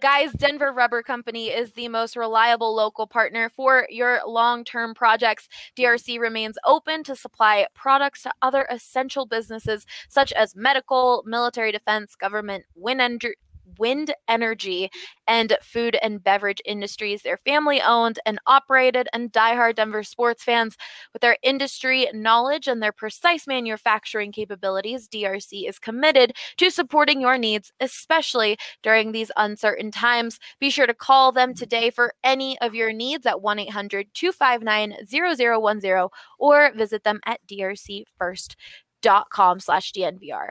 Guys, Denver Rubber Company is the most reliable local partner for your long term projects. DRC remains open to supply products to other essential businesses such as medical, military defense, government, wind energy wind energy and food and beverage industries. They're family owned and operated, and diehard Denver sports fans with their industry knowledge and their precise manufacturing capabilities. DRC is committed to supporting your needs, especially during these uncertain times. Be sure to call them today for any of your needs at 1 800 259 0010 or visit them at drcfirst.com slash DNVR.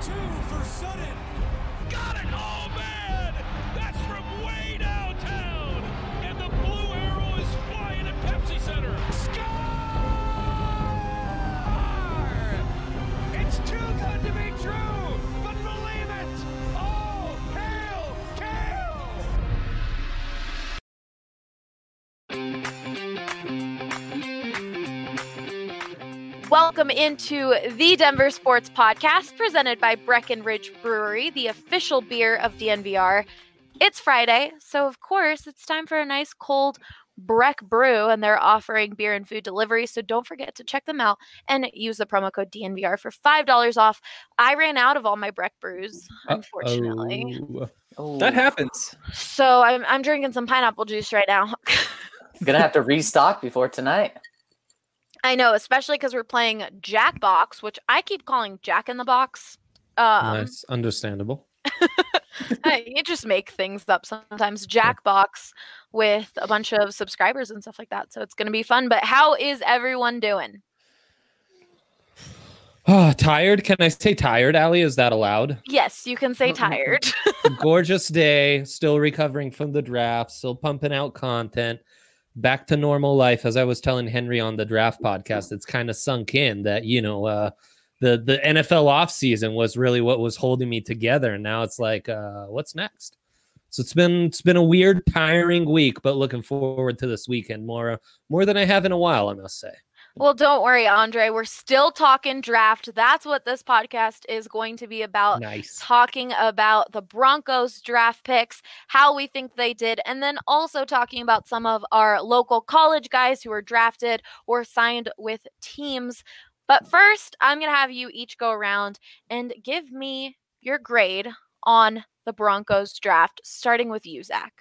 Two for Sutton. Got it. Oh, man. Welcome into the Denver Sports Podcast presented by Breckenridge Brewery, the official beer of DNVR. It's Friday, so of course it's time for a nice cold Breck Brew, and they're offering beer and food delivery. So don't forget to check them out and use the promo code DNVR for $5 off. I ran out of all my Breck brews, unfortunately. Oh. That happens. So I'm, I'm drinking some pineapple juice right now. Gonna have to restock before tonight. I know, especially because we're playing Jackbox, which I keep calling Jack in the Box. Um, nice, understandable. You just make things up sometimes. Jackbox with a bunch of subscribers and stuff like that. So it's going to be fun. But how is everyone doing? Ah, tired? Can I say tired, Allie? Is that allowed? Yes, you can say tired. Gorgeous day. Still recovering from the draft. Still pumping out content. Back to normal life. As I was telling Henry on the draft podcast, it's kind of sunk in that you know uh, the the NFL offseason was really what was holding me together, and now it's like, uh, what's next? So it's been it's been a weird, tiring week, but looking forward to this weekend more more than I have in a while, I must say. Well, don't worry, Andre. We're still talking draft. That's what this podcast is going to be about. Nice. talking about the Broncos draft picks, how we think they did, and then also talking about some of our local college guys who were drafted or signed with teams. But first, I'm going to have you each go around and give me your grade on the Broncos draft, starting with you, Zac.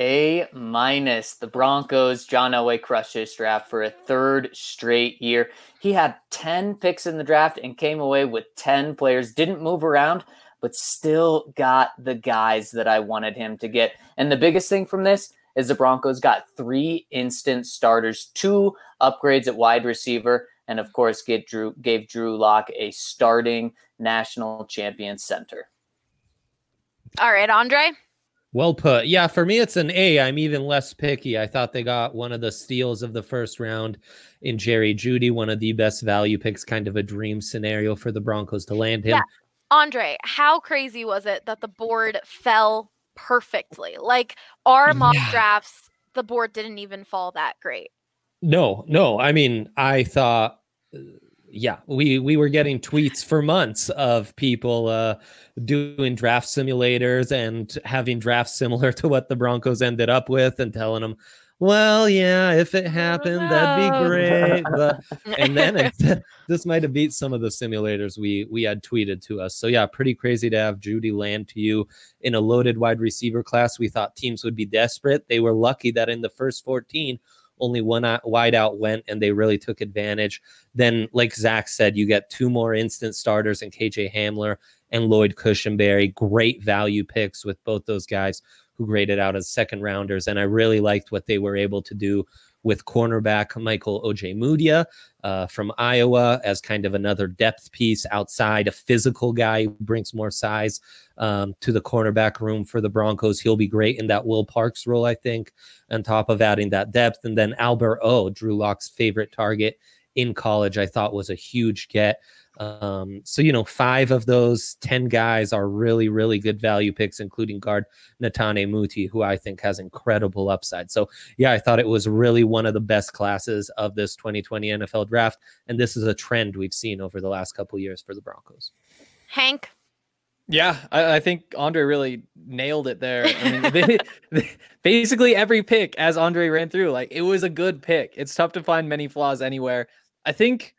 A minus. The Broncos, John Elway crushed his draft for a third straight year. He had 10 picks in the draft and came away with 10 players. Didn't move around, but still got the guys that I wanted him to get. And the biggest thing from this is the Broncos got three instant starters, two upgrades at wide receiver, and of course, get Drew gave Drew Lock a starting national champion center. All right, Andre. Well put. Yeah, for me, it's an A. I'm even less picky. I thought they got one of the steals of the first round in Jerry Jeudy, one of the best value picks, kind of a dream scenario for the Broncos to land him. Yeah. Andre, how crazy was it that the board fell perfectly? Like our mock Yeah. drafts, the board didn't even fall that great. No, no. I mean, I thought, uh, yeah, we we were getting tweets for months of people uh, doing draft simulators and having drafts similar to what the Broncos ended up with, and telling them, "Well, yeah, if it happened, that'd be great." But and then it, this might have beat some of the simulators we we had tweeted to us. So yeah, pretty crazy to have Jeudy land to you in a loaded wide receiver class. We thought teams would be desperate. They were lucky that in the first 14, only one wide out went, and they really took advantage. Then, like Zac said, you get two more instant starters in KJ Hamler and Lloyd Cushenberry. Great value picks with both those guys who graded out as second rounders. And I really liked what they were able to do with cornerback Michael Ojemudia uh, from Iowa as kind of another depth piece outside, a physical guy who brings more size um, to the cornerback room for the Broncos. He'll be great in that Will Parks role, I think, on top of adding that depth. And then Albert O, Drew Lock's favorite target in college, I thought was a huge get. Um, so, you know, five of those 10 guys are really, really good value picks, including guard Netane Muti, who I think has incredible upside. So, yeah, I thought it was really one of the best classes of this 2020 NFL draft. And this is a trend we've seen over the last couple years for the Broncos. Hank, Yeah, I, I think Andre really nailed it there. I mean, they- they- basically every pick, as Andre ran through, like it was a good pick. It's tough to find many flaws anywhere. I think,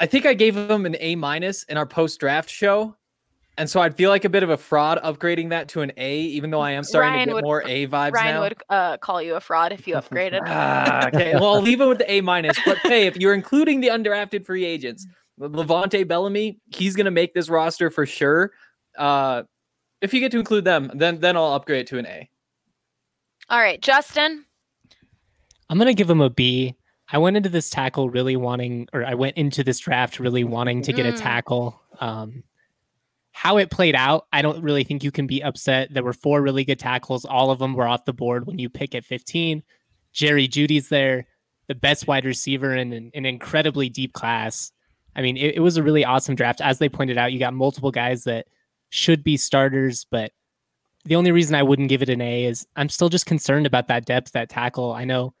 I think I gave him an A minus in our post draft show, and so I'd feel like a bit of a fraud upgrading that to an A, even though I am starting Ryan to get would- more A vibes Ryan now. would uh, call you a fraud if you upgraded. Ah, okay, well, I'll leave it with the A minus. But hey, if you're including the undrafted free agents, LeVante Bellamy, he's gonna make this roster for sure. Uh, if you get to include them, then then I'll upgrade to an A. All right, Justin. I'm gonna give him a B. I went into this tackle really wanting, or I went into this draft really wanting to get a Mm. tackle. Um, how it played out, I don't really think you can be upset. There were four really good tackles. All of them were off the board when you pick at 15. Jerry Jeudy's there, the best wide receiver in an, an incredibly deep class. I mean, it, it was a really awesome draft. As they pointed out, you got multiple guys that should be starters, but the only reason I wouldn't give it an A is I'm still just concerned about that depth, that tackle. I know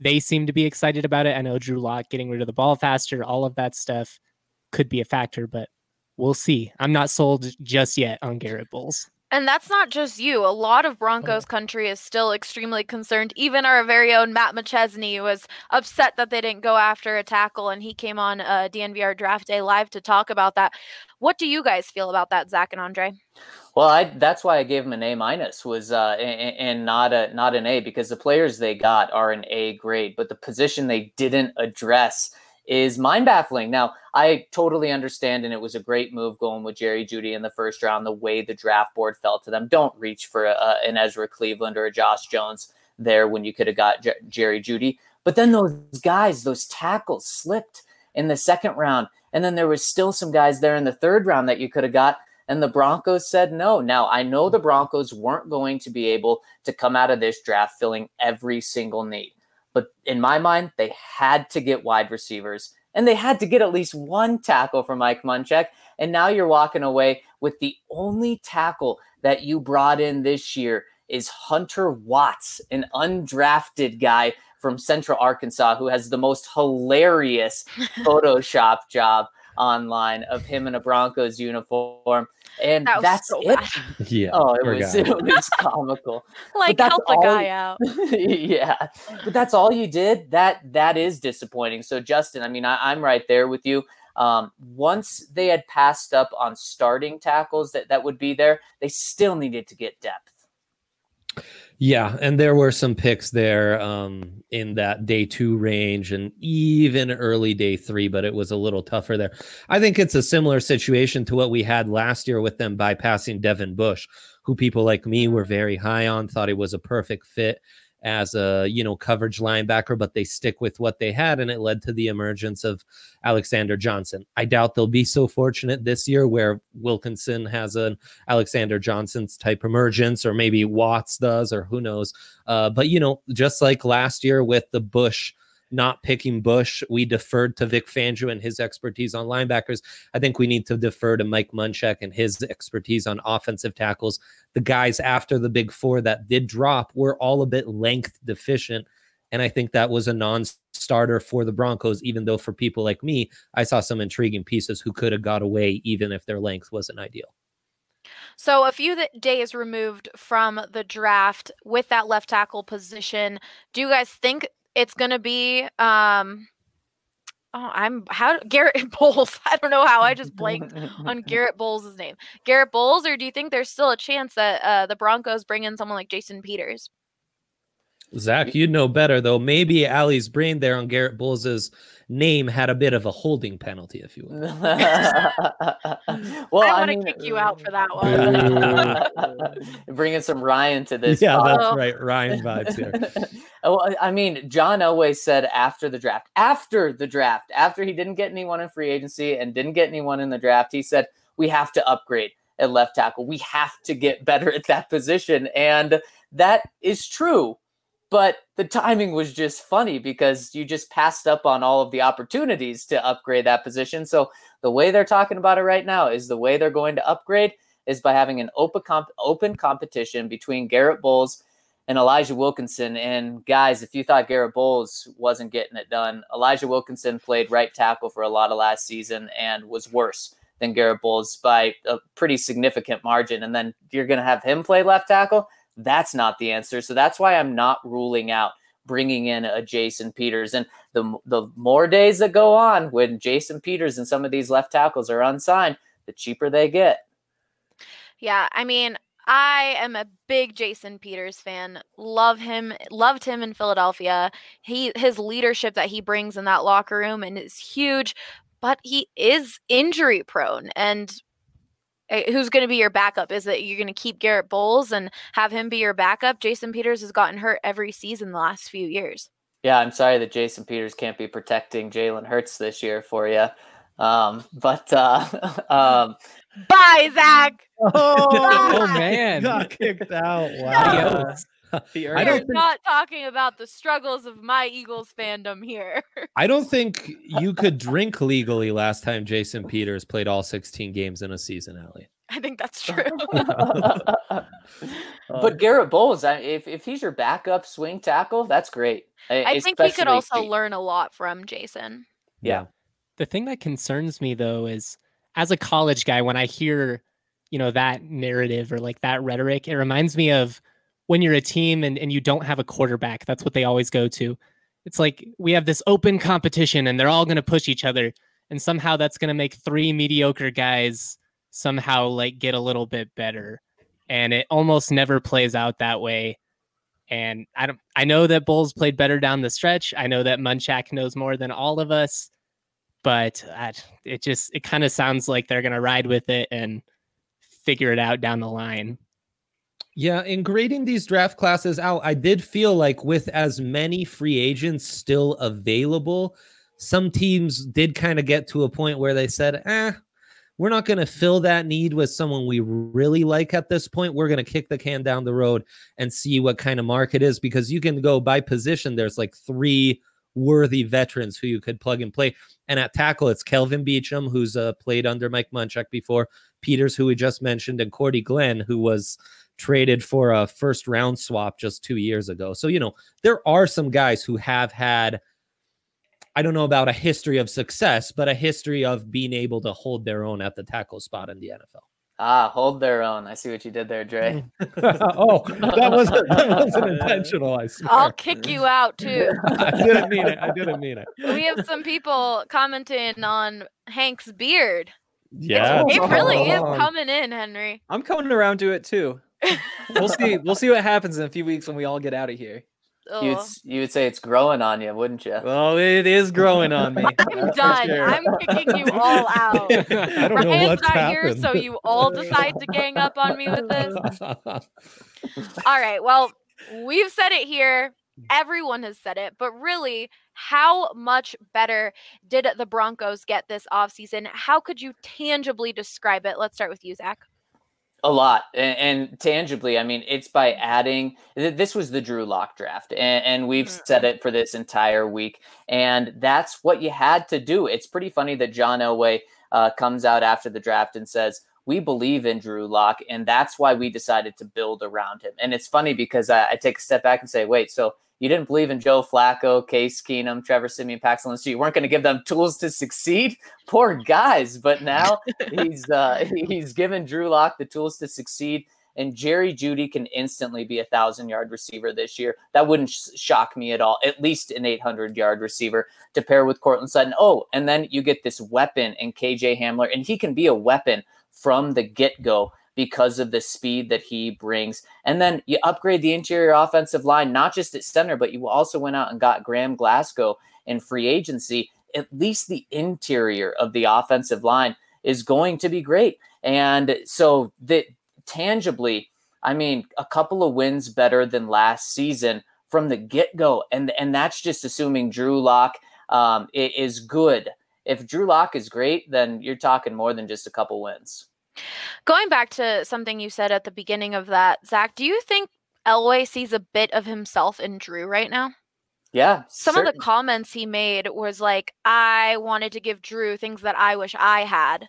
they seem to be excited about it. I know Drew Lock getting rid of the ball faster, all of that stuff could be a factor, but we'll see. I'm not sold just yet on Garett Bolles. And that's not just you. A lot of Broncos country is still extremely concerned. Even our very own Matt McChesney was upset that they didn't go after a tackle, and he came on uh, DNVR Draft Day Live to talk about that. What do you guys feel about that, Zac and Andre? Well, I that's why I gave him an A minus was uh and, and not a not an A because the players they got are an A grade, but the position they didn't address is mind baffling. Now, I totally understand, and it was a great move going with Jerry Jeudy in the first round. The way the draft board fell to them, don't reach for a, an Ezra Cleveland or a Josh Jones there when you could have got J- Jerry Jeudy. But then those guys, those tackles slipped in the second round, and then there was still some guys there in the third round that you could have got and the Broncos said no. Now, I know the Broncos weren't going to be able to come out of this draft filling every single need. But in my mind, they had to get wide receivers and they had to get at least one tackle for Mike Munchak. And now you're walking away with the only tackle that you brought in this year is Hunter Watts, an undrafted guy from Central Arkansas who has the most hilarious Photoshop job online of him in a Broncos uniform. And That that's so it. bad. Yeah. Oh, it was it was comical. Like, help the all- guy out. yeah, but that's all you did. That that is disappointing. So Justin, I mean, I, I'm right there with you. Um, once they had passed up on starting tackles that that would be there, they still needed to get depth. Yeah, and there were some picks there um, in that day two range and even early day three, but it was a little tougher there. I think it's a similar situation to what we had last year with them bypassing Devin Bush, who people like me were very high on, thought he was a perfect fit as a you know coverage linebacker, but they stick with what they had, and it led to the emergence of Alexander Johnson. I doubt they'll be so fortunate this year where Wilkinson has an Alexander Johnson's type emergence, or maybe Watts does, or who knows. Uh, but you know, just like last year with the Bush not picking Bush, we deferred to Vic Fangio and his expertise on linebackers. I think we need to defer to Mike Munchak and his expertise on offensive tackles. The guys after the big four that did drop were all a bit length deficient. And I think that was a non starter for the Broncos, even though for people like me, I saw some intriguing pieces who could have got away even if their length wasn't ideal. So a few days removed from the draft with that left tackle position, do you guys think it's going to be um Oh, I'm how Garett Bolles. I don't know how I just blanked on Garett Bolles' name. Garett Bolles, or do you think there's still a chance that uh, the Broncos bring in someone like Jason Peters? Zac, you'd know better though. Maybe Allie's brain there on Garett Bolles' name had a bit of a holding penalty, if you will. well, I want to mean, kick you out for that one. Uh, bringing some Ryan to this. yeah, pod. that's right. Ryan vibes here. Uh, well, I mean, John Elway said after the draft, after the draft, after he didn't get anyone in free agency and didn't get anyone in the draft, he said, We have to upgrade at left tackle. We have to get better at that position. And that is true. But the timing was just funny because you just passed up on all of the opportunities to upgrade that position. So the way they're talking about it right now is the way they're going to upgrade is by having an open comp- open competition between Garett Bolles and Elijah Wilkinson. And guys, if you thought Garett Bolles wasn't getting it done, Elijah Wilkinson played right tackle for a lot of last season and was worse than Garett Bolles by a pretty significant margin. And then you're going to have him play left tackle. That's not the answer. So that's why I'm not ruling out bringing in a Jason Peters. And the the more days that go on when Jason Peters and some of these left tackles are unsigned, the cheaper they get. Yeah, I mean, I am a big Jason Peters fan. Love him, loved him in Philadelphia. He his leadership that he brings in that locker room and is huge, but he is injury prone and who's going to be your backup? Is that you're going to keep Garett Bolles and have him be your backup? Jason Peters has gotten hurt every season the last few years. Yeah, I'm sorry that Jason Peters can't be protecting Jalen Hurts this year for you. Um, but uh, um, Bye, Zac. oh man. Got kicked out. Wow. Adios. The I We're don't think- not talking about the struggles of my Eagles fandom here. I don't think you could drink legally last time Jason Peters played all 16 games in a season, Allie. I think that's true. but Garett Bolles, if if he's your backup swing tackle, that's great. I think we could also he- learn a lot from Jason. Yeah. The thing that concerns me though is as a college guy, when I hear, you know, that narrative or like that rhetoric, it reminds me of when you're a team and, and you don't have a quarterback. That's what they always go to. It's like we have this open competition and they're all going to push each other. And somehow that's going to make three mediocre guys somehow like get a little bit better. And it almost never plays out that way. And I don't I know that Bolles played better down the stretch. I know that Munchak knows more than all of us but I, it just it kind of sounds like they're gonna ride with it and figure it out down the line. Yeah, in grading these draft classes out, I did feel like with as many free agents still available, some teams did kind of get to a point where they said, eh, we're not going to fill that need with someone we really like at this point. We're going to kick the can down the road and see what kind of market is because you can go by position. There's like three worthy veterans who you could plug and play. And at tackle, it's Kelvin Beachum, who's uh, played under Mike Munchak before, Peters, who we just mentioned, and Cordy Glenn, who was traded for a first round swap just two years ago. So, you know, there are some guys who have had, I don't know about a history of success, but a history of being able to hold their own at the tackle spot in the NFL. Ah, hold their own. I see what you did there, Dre. oh, that wasn't, that wasn't intentional. I swear. I'll kick you out too. I didn't mean it. I didn't mean it. we have some people commenting on Hank's beard. Yeah. It really is coming in, Henry. I'm coming around to it too. We'll see. We'll see what happens in a few weeks when we all get out of here. You'd, you would say it's growing on you, wouldn't you? Well, it is growing on me. I'm done. sure. I'm kicking you all out. I don't know Ryan's what's not happened. here, so you all decide to gang up on me with this. All right. Well, we've said it here. Everyone has said it, but really, how much better did the Broncos get this offseason? How could you tangibly describe it? Let's start with you, Zac. A lot, and, and tangibly, I mean, it's by adding. th- This was the Drew Lock draft, and, and we've Mhm. said it for this entire week, and that's what you had to do. It's pretty funny that John Elway uh, comes out after the draft and says, "We believe in Drew Lock, and that's why we decided to build around him." And it's funny because I, I take a step back and say, "Wait, so you didn't believe in Joe Flacco, Case Keenum, Trevor Siemian, Paxton so You weren't going to give them tools to succeed? Poor guys!" But now he's uh, he's given Drew Lock the tools to succeed, and Jerry Jeudy can instantly be a thousand yard receiver this year. That wouldn't sh- shock me at all. At least an 800 yard receiver to pair with Courtland Sutton. Oh, and then you get this weapon in KJ Hamler, and he can be a weapon from the get go because of the speed that he brings. And then you upgrade the interior offensive line, not just at center, but you also went out and got Graham Glasgow in free agency. at least the interior of the offensive line is going to be great. And so that tangibly, I mean, a couple of wins better than last season from the get go. And, and that's just assuming Drew Lock um, is good. If Drew Lock is great, then you're talking more than just a couple wins. Going back to something you said at the beginning of that, Zac, do you think Elway sees a bit of himself in Drew right now? Yeah. Some certain. of the comments he made was like, I wanted to give Drew things that I wish I had.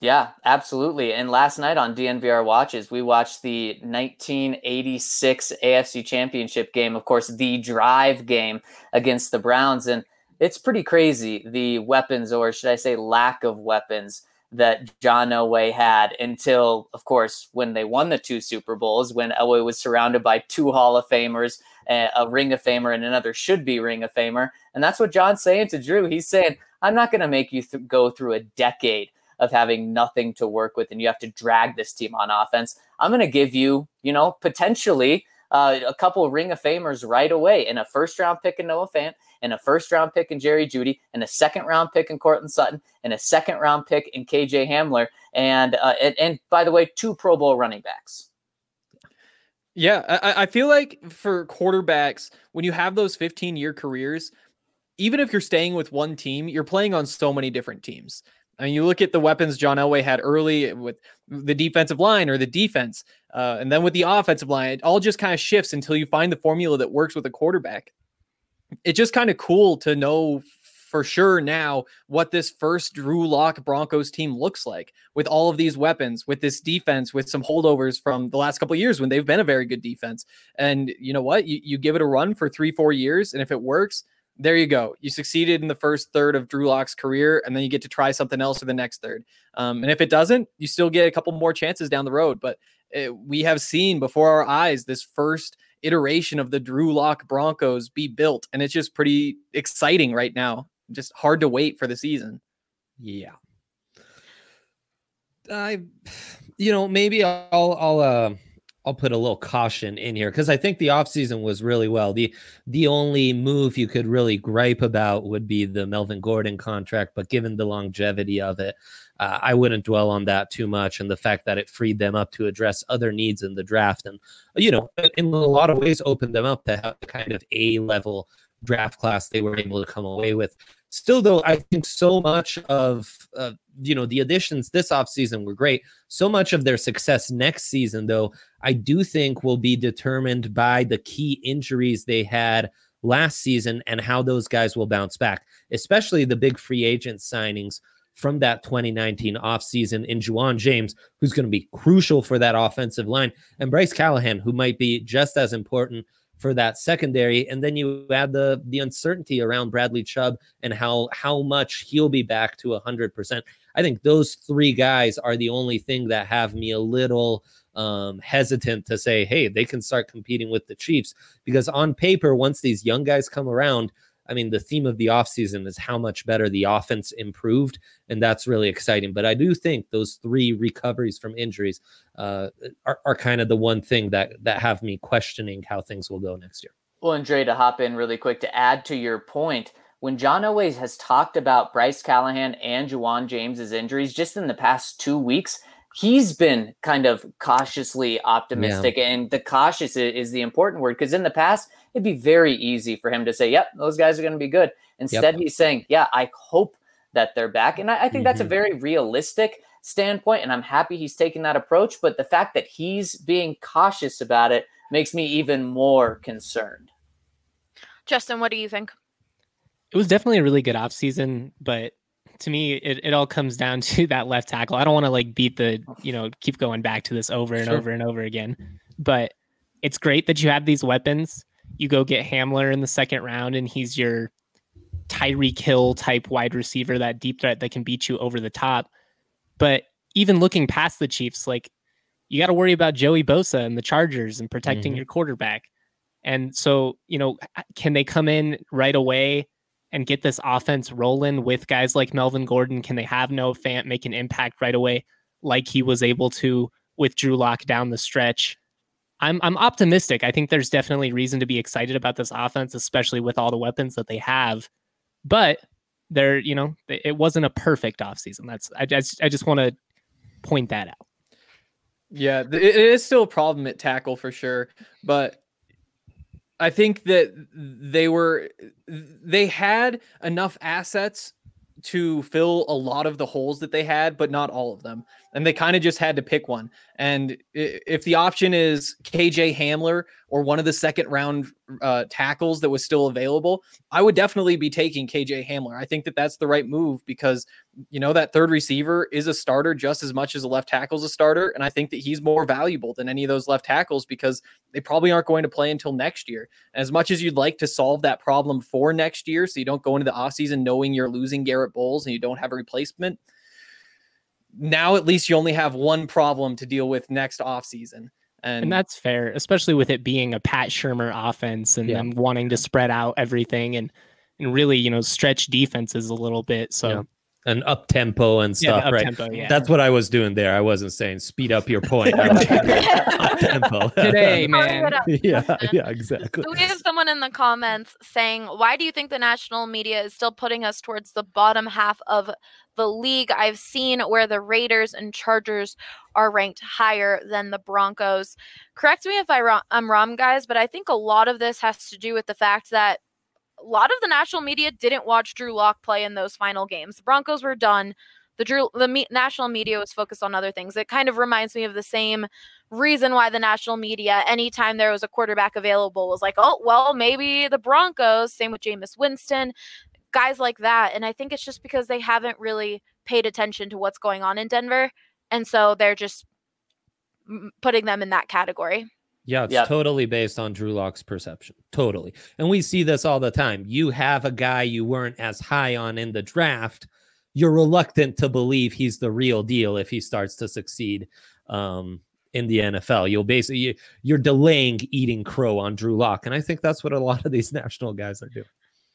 Yeah, absolutely. And last night on DNVR Watches, we watched the 1986 AFC Championship game, of course, the drive game against the Browns. And it's pretty crazy the weapons, or should I say, lack of weapons that John Elway had until, of course, when they won the two Super Bowls, when Elway was surrounded by two Hall of Famers, a Ring of Famer, and another should be Ring of Famer. And that's what John's saying to Drew. He's saying, I'm not going to make you th- go through a decade of having nothing to work with and you have to drag this team on offense. I'm going to give you, you know, potentially uh, a couple of Ring of Famers right away in a first round pick in Noah Fant and a first round pick in Jerry Jeudy, and a second round pick in Courtland Sutton and a second round pick in KJ Hamler. And, uh, and, and by the way, two Pro Bowl running backs. Yeah, I, I feel like for quarterbacks, when you have those 15 year careers, even if you're staying with one team, you're playing on so many different teams. I mean, you look at the weapons John Elway had early with the defensive line or the defense, uh, and then with the offensive line, it all just kind of shifts until you find the formula that works with a quarterback. It's just kind of cool to know for sure now what this first Drew Lock Broncos team looks like with all of these weapons, with this defense, with some holdovers from the last couple years when they've been a very good defense. And you know what? You, you give it a run for three, four years, and if it works, there you go. You succeeded in the first third of Drew Lock's career, and then you get to try something else for the next third. Um, and if it doesn't, you still get a couple more chances down the road. But it, we have seen before our eyes this first iteration of the Drew Lock Broncos be built, and it's just pretty exciting right now just hard to wait for the season. Yeah. I, you know, maybe I'll, I'll, uh, I'll put a little caution in here because I think the offseason was really well. The the only move you could really gripe about would be the Melvin Gordon contract, but given the longevity of it, uh, I wouldn't dwell on that too much and the fact that it freed them up to address other needs in the draft and you know in a lot of ways opened them up to have the kind of A level draft class they were able to come away with. Still though i think so much of uh, you know the additions this offseason were great. So much of their success next season though i do think will be determined by the key injuries they had last season and how those guys will bounce back especially the big free agent signings from that 2019 offseason in Ja'Wuan James, who's going to be crucial for that offensive line, and Bryce Callahan, who might be just as important for that secondary and then you add the the uncertainty around Bradley Chubb and how how much he'll be back to 100%. I think those three guys are the only thing that have me a little um, hesitant to say, hey, they can start competing with the Chiefs because on paper, once these young guys come around, I mean, the theme of the offseason is how much better the offense improved, and that's really exciting. But I do think those three recoveries from injuries uh, are, are kind of the one thing that that have me questioning how things will go next year. Well, and Dre, to hop in really quick to add to your point, when John Elway has talked about Bryce Callahan and Ja'Wuan James's injuries just in the past two weeks, he's been kind of cautiously optimistic. Yeah. And the cautious is the important word because in the past, it'd be very easy for him to say, yep, those guys are going to be good. Instead, yep. he's saying, yeah, I hope that they're back. And I, I think mm-hmm. that's a mm-hmm. very realistic standpoint. And I'm happy he's taking that approach. But the fact that he's being cautious about it makes me even more concerned. Justin, what do you think? It was definitely a really good off season, but to me, it, it all comes down to that left tackle. I don't want to like beat the, you know, keep going back to this over and sure. over and over again. But it's great that you have these weapons. You go get Hamler in the second round, and he's your Tyreek Hill type wide receiver, that deep threat that can beat you over the top. But even looking past the Chiefs, like you got to worry about Joey Bosa and the Chargers and protecting mm-hmm. your quarterback. And so, you know, can they come in right away and get this offense rolling with guys like Melvin Gordon? Can they have Noah Fant make an impact right away, like he was able to with Drew Lock down the stretch? I'm I'm optimistic. I think there's definitely reason to be excited about this offense, especially with all the weapons that they have. But they're you know it wasn't a perfect offseason. That's I just I just want to point that out. Yeah, it is still a problem at tackle for sure, but I think that they were they had enough assets to fill a lot of the holes that they had, but not all of them. And they kind of just had to pick one. And if the option is KJ Hamler or one of the second round uh, tackles that was still available, I would definitely be taking KJ Hamler. I think that that's the right move because you know that third receiver is a starter just as much as a left tackle's a starter, and I think that he's more valuable than any of those left tackles because they probably aren't going to play until next year. And as much as you'd like to solve that problem for next year, so you don't go into the offseason knowing you're losing Garett Bolles and you don't have a replacement, now at least you only have one problem to deal with next offseason. And, And that's fair, especially with it being a Pat Shurmur offense and Yeah. them wanting to spread out everything and and really, you know, stretch defenses a little bit. So Yeah. And up tempo and Yeah, stuff, right? yeah. That's what I was doing there. I wasn't saying speed up your point. I was up tempo. today, man. yeah, yeah, exactly. So we have someone in the comments saying, "Why do you think the national media is still putting us towards the bottom half of the league? I've seen where the Raiders and Chargers are ranked higher than the Broncos." Correct me if I wrong, I'm wrong, guys, but I think a lot of this has to do with the fact that a lot of the national media didn't watch Drew Lock play in those final games. The Broncos were done. The Drew the me- national media was focused on other things. It kind of reminds me of the same reason why the national media, anytime there was a quarterback available, was like, oh, well, maybe the Broncos. Same with Jameis Winston, guys like that. And I think it's just because they haven't really paid attention to what's going on in Denver. And so they're just putting them in that category. Yeah, it's Yep. totally based on Drew Lock's perception. Totally. And we see this all the time. You have a guy you weren't as high on in the draft. You're reluctant to believe he's the real deal if he starts to succeed um, in the NFL. You'll basically you- you're delaying eating crow on Drew Lock, and I think that's what a lot of these national guys are doing.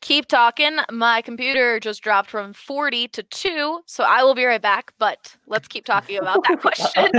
Keep talking. My computer just dropped from 40 to 2, so I will be right back. But let's keep talking about that question.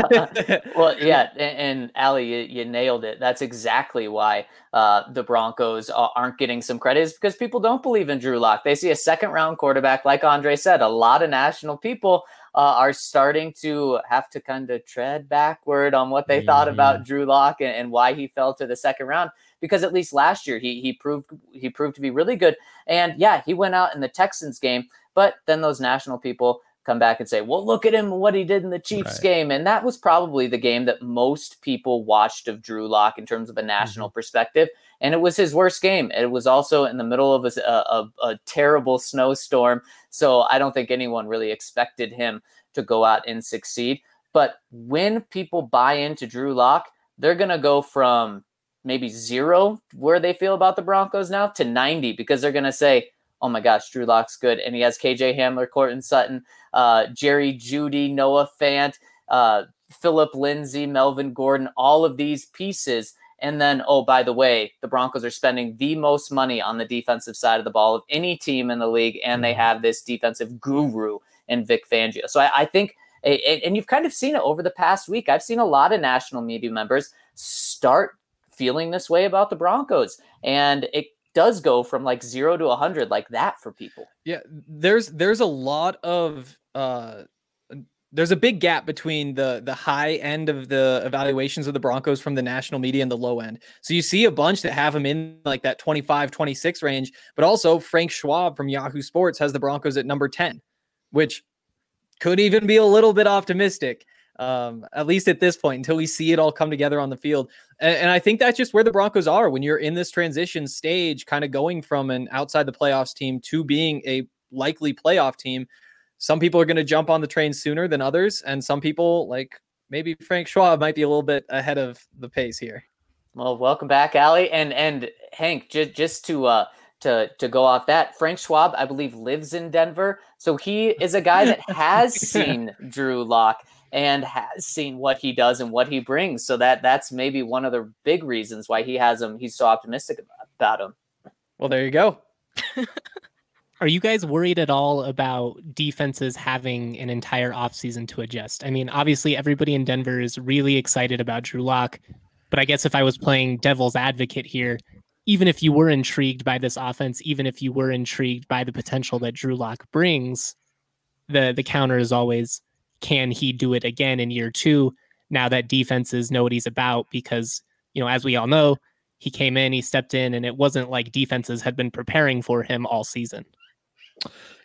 well, yeah, and, and Allie, you, you nailed it. That's exactly why uh, the Broncos aren't getting some credit is because people don't believe in Drew Lock. They see a second round quarterback, like Andre said. A lot of national people uh, are starting to have to kind of tread backward on what they thought about Drew Lock and, and why he fell to the second round. Because at least last year he he proved he proved to be really good. And yeah, he went out in the Texans game, but then those national people come back and say, well, look at him, what he did in the Chiefs Right. game. And that was probably the game that most people watched of Drew Lock in terms of a national mm-hmm. perspective. And it was his worst game. It was also in the middle of a a terrible snowstorm. So I don't think anyone really expected him to go out and succeed. But when people buy into Drew Lock, they're going to go from maybe zero where they feel about the Broncos now to 90 because they're going to say, oh my gosh, Drew Lock's good. And he has KJ Hamler, Courtland Sutton, uh, Jerry Jeudy, Noah Fant, uh, Philip Lindsay, Melvin Gordon, all of these pieces. And then, oh, by the way, the Broncos are spending the most money on the defensive side of the ball of any team in the league, and they have this defensive guru in Vic Fangio. So I, I think, and you've kind of seen it over the past week. I've seen a lot of national media members start feeling this way about the Broncos, and it does go from like zero to a hundred like that for people. Yeah, there's there's a lot of uh there's a big gap between the the high end of the evaluations of the Broncos from the national media and the low end. So you see a bunch that have them in like that 25 26 range, but also Frank Schwab from Yahoo Sports has the Broncos at number 10, which could even be a little bit optimistic. Um, at least at this point, until we see it all come together on the field. And, and I think that's just where the Broncos are when you're in this transition stage, kind of going from an outside the playoffs team to being a likely playoff team. Some people are going to jump on the train sooner than others, and some people, like maybe Frank Schwab, might be a little bit ahead of the pace here. Well, welcome back, Allie, and and Hank. Just just to uh to to go off that, Frank Schwab, I believe, lives in Denver, so he is a guy that has seen Drew Lock and has seen what he does and what he brings. So that that's maybe one of the big reasons why he has him. He's so optimistic about, about him. Well, there you go. Are you guys worried at all about defenses having an entire offseason to adjust? I mean, obviously, everybody in Denver is really excited about Drew Lock, but I guess if I was playing devil's advocate here, even if you were intrigued by this offense, even if you were intrigued by the potential that Drew Lock brings, the the counter is always can he do it again in year two? Now that defenses know what he's about, because you know, as we all know, he came in, he stepped in, and it wasn't like defenses had been preparing for him all season.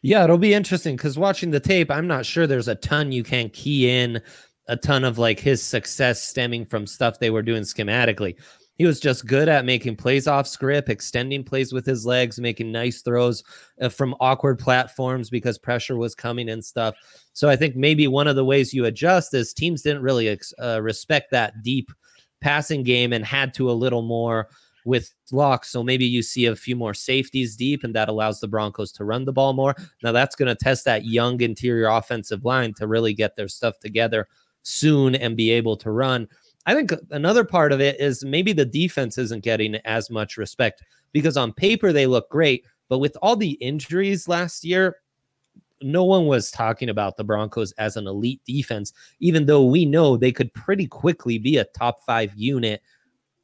Yeah, it'll be interesting because watching the tape, I'm not sure there's a ton you can key in, a ton of like his success stemming from stuff they were doing schematically. He was just good at making plays off script, extending plays with his legs, making nice throws uh, from awkward platforms because pressure was coming and stuff. So I think maybe one of the ways you adjust is teams didn't really ex- uh, respect that deep passing game and had to a little more with Lock. So maybe you see a few more safeties deep, and that allows the Broncos to run the ball more. Now that's going to test that young interior offensive line to really get their stuff together soon and be able to run. I think another part of it is maybe the defense isn't getting as much respect because on paper they look great, but with all the injuries last year, no one was talking about the Broncos as an elite defense, even though we know they could pretty quickly be a top five unit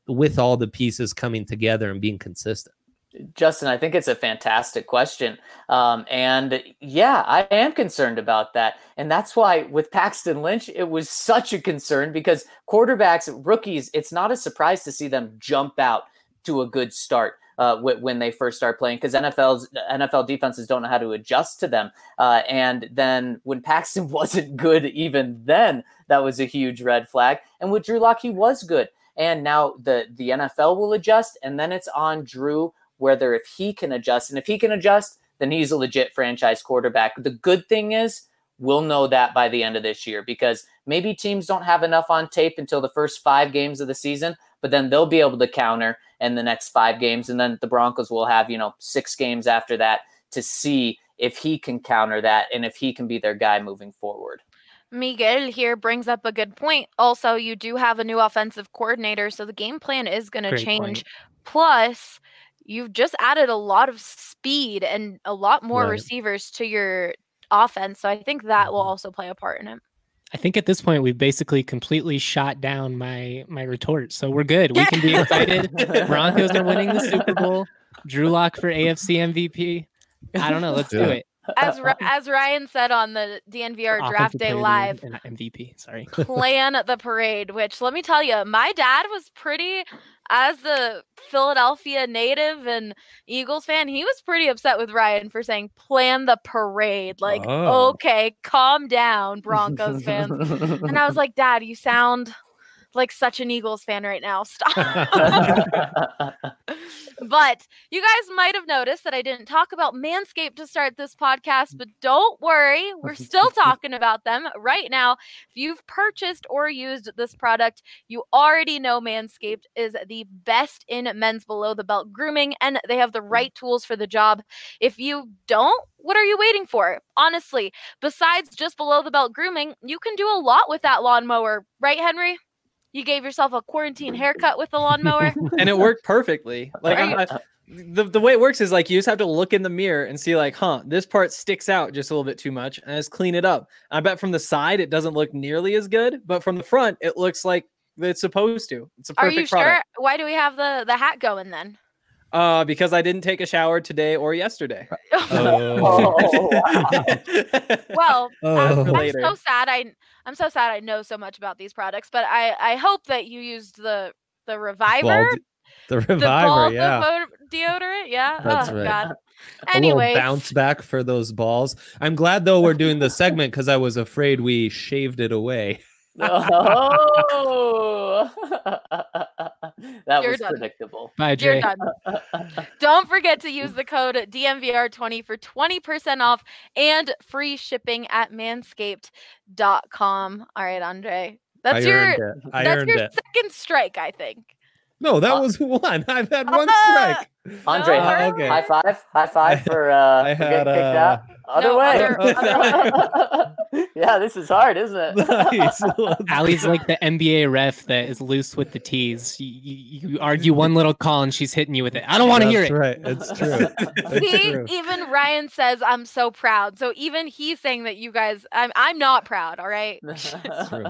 with all the pieces coming together and being consistent. Justin, I think it's a fantastic question. Um, and yeah, I am concerned about that. And that's why with Paxton Lynch, it was such a concern because quarterbacks, rookies, it's not a surprise to see them jump out to a good start. Uh, when they first start playing, because NFL's NFL defenses don't know how to adjust to them. Uh, and then when Paxton wasn't good, even then, that was a huge red flag. And with Drew Lock, he was good. And now the the NFL will adjust, and then it's on Drew whether if he can adjust. And if he can adjust, then he's a legit franchise quarterback. The good thing is, we'll know that by the end of this year because maybe teams don't have enough on tape until the first five games of the season, but then they'll be able to counter in the next five games. And then the Broncos will have, you know, six games after that to see if he can counter that and if he can be their guy moving forward. Miguel here brings up a good point. Also, you do have a new offensive coordinator, so the game plan is going to change. point. Plus, you've just added a lot of speed and a lot more Right. receivers to your offense. So I think that will Mhm. also play a part in it. I think at this point we've basically completely shot down my my retort. So we're good. We can be excited. Broncos are winning the Super Bowl. Drew Lock for AFC MVP. I don't know. Let's do it. As as Ryan said on the DNVR Draft Day Player of the Live, MVP. Sorry. plan the parade. Which let me tell you, my dad was pretty. As a Philadelphia native and Eagles fan, he was pretty upset with Ryan for saying plan the parade. Like, Oh. okay, calm down, Broncos fans. And I was like, Dad, you sound like such an Eagles fan right now. Stop. but you guys might have noticed that I didn't talk about Manscaped to start this podcast, but don't worry, we're still talking about them right now. If you've purchased or used this product, you already know Manscaped is the best in men's below the belt grooming, and they have the hmm. right tools for the job. If you don't, what are you waiting for? Honestly, besides just below the belt grooming, you can do a lot with that lawnmower, right, Henry? You gave yourself a quarantine haircut with the lawnmower. and it worked perfectly. Like Right. I, the the way it works is like you just have to look in the mirror and see like, huh, this part sticks out just a little bit too much, and just clean it up. I bet from the side it doesn't look nearly as good, but from the front it looks like it's supposed to. It's a perfect Are you sure? Why do we have the the hat going then? Uh, because I didn't take a shower today or yesterday. Oh. well, Oh. I'm, I'm so sad. I I'm so sad. I know so much about these products, but I I hope that you used the the reviver, Ball de- the the reviver, ball yeah. deodorant. Yeah. That's oh right. God. a Anyway, little bounce back for those balls. I'm glad though we're doing the segment because I was afraid we shaved it away. oh, that You're was done. predictable. Bye, you're Jay. done. Don't forget to use the code DNVR20 for 20% off and free shipping at manscaped.com. All right, Andre. That's I your earned it. I that's your it. second strike, I think. No, that Uh, was one. I've had one Ah! strike. Andre, No, high, okay. high five, high five for uh, I for getting kicked uh, out. Other No, way. other- yeah, this is hard, isn't it? Nice. Allie's like the NBA ref that is loose with the tees. You, you, you argue one little call and she's hitting you with it. I don't want to hear it. That's right. It's true. It's See, true. even Ryan says I'm so proud. So even he's saying that you guys, I'm, I'm not proud. All right. true.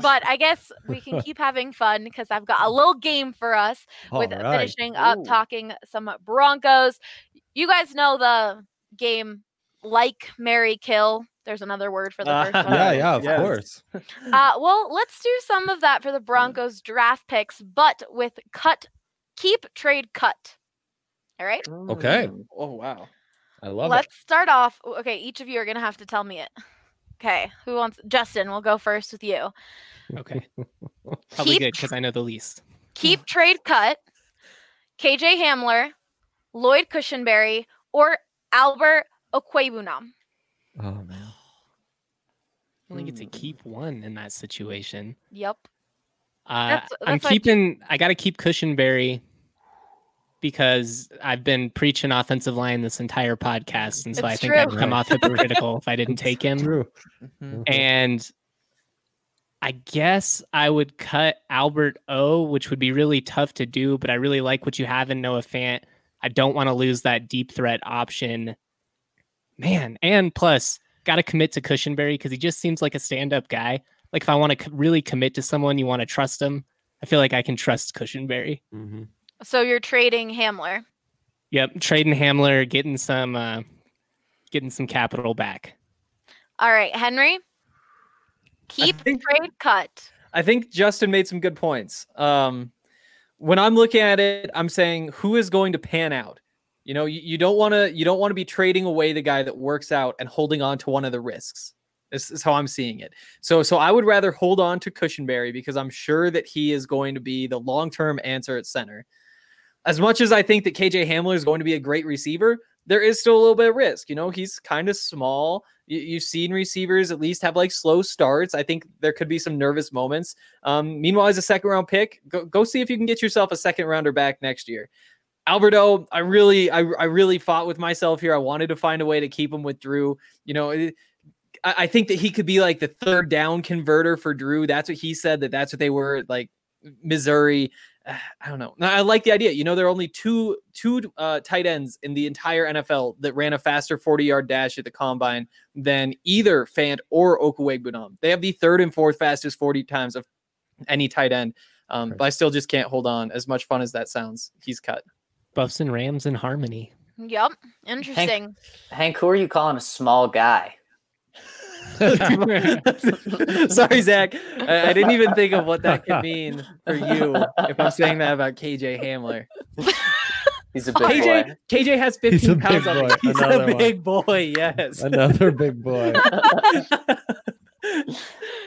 But I guess we can keep having fun because I've got a little game for us with All right. finishing up talking some Broncos. You guys know the game like Marry Kill. There's another word for the first one. Yeah, yeah, of Yes. course. Uh, well, let's do some of that for the Broncos draft picks, but with cut, keep, trade, cut. All right. Okay. Mm. Oh wow. I love it. Let's start off. Okay, each of you are gonna have to tell me it. Okay, who wants? Justin, we'll go first with you. Okay. Probably Keep- good because I know the least. Keep, trade, cut. KJ Hamler, Lloyd Cushenberry, or Albert Okwuegbunam. Oh man. Only get to Hmm. keep one in that situation. Yep. Uh, That's- I'm keeping. I got to keep Cushenberry because I've been preaching offensive line this entire podcast, and so I It's think I'd true. come off hypocritical if I didn't take him. True. Mhm. And I guess I would cut Albert O, which would be really tough to do, but I really like what you have in Noah Fant. I don't want to lose that deep threat option. Man, and plus, got to commit to Cushenberry because he just seems like a stand up guy. Like, if I want to co- really commit to someone, you want to trust him. I feel like I can trust Cushenberry. hmm So you're trading Hamler. Yep, trading Hamler, getting some, uh, getting some capital back. All right, Henry. Keep, think- trade, cut. I think Justin made some good points. Um, when I'm looking at it, I'm saying who is going to pan out. You know, you, you don't want to you don't want to be trading away the guy that works out and holding on to one of the risks. This is how I'm seeing it. So so I would rather hold on to Cushenberry because I'm sure that he is going to be the long-term answer at center. As much as I think that KJ Hamler is going to be a great receiver, there is still a little bit of risk. You know, he's kind of small. You, you've seen receivers at least have like slow starts. I think there could be some nervous moments. Um, meanwhile, as a second round pick, go, go see if you can get yourself a second rounder back next year. Alberto, I really, I, I really fought with myself here. I wanted to find a way to keep him with Drew. You know, it- I, I think that he could be like the third down converter for Drew. That's what he said. That that's what they were like. Missouri. I don't know. No, I like the idea. You know, there are only two two uh, tight ends in the entire NFL that ran a faster 40 yard dash at the combine than either Fant or Okwuegbunam. They have the third and fourth fastest 40 times of any tight end. Um, Right. but I still just can't hold on. As much fun as that sounds, he's cut. Buffs and Rams in harmony. Yep. Interesting. Hank, who are you calling a small guy? Sorry, Zac. I, I didn't even think of what that could mean for you if I'm saying that about KJ Hamler. He's a big KJ boy. KJ has 15 pounds on him. boy. He's a big boy. Yes. Another big boy.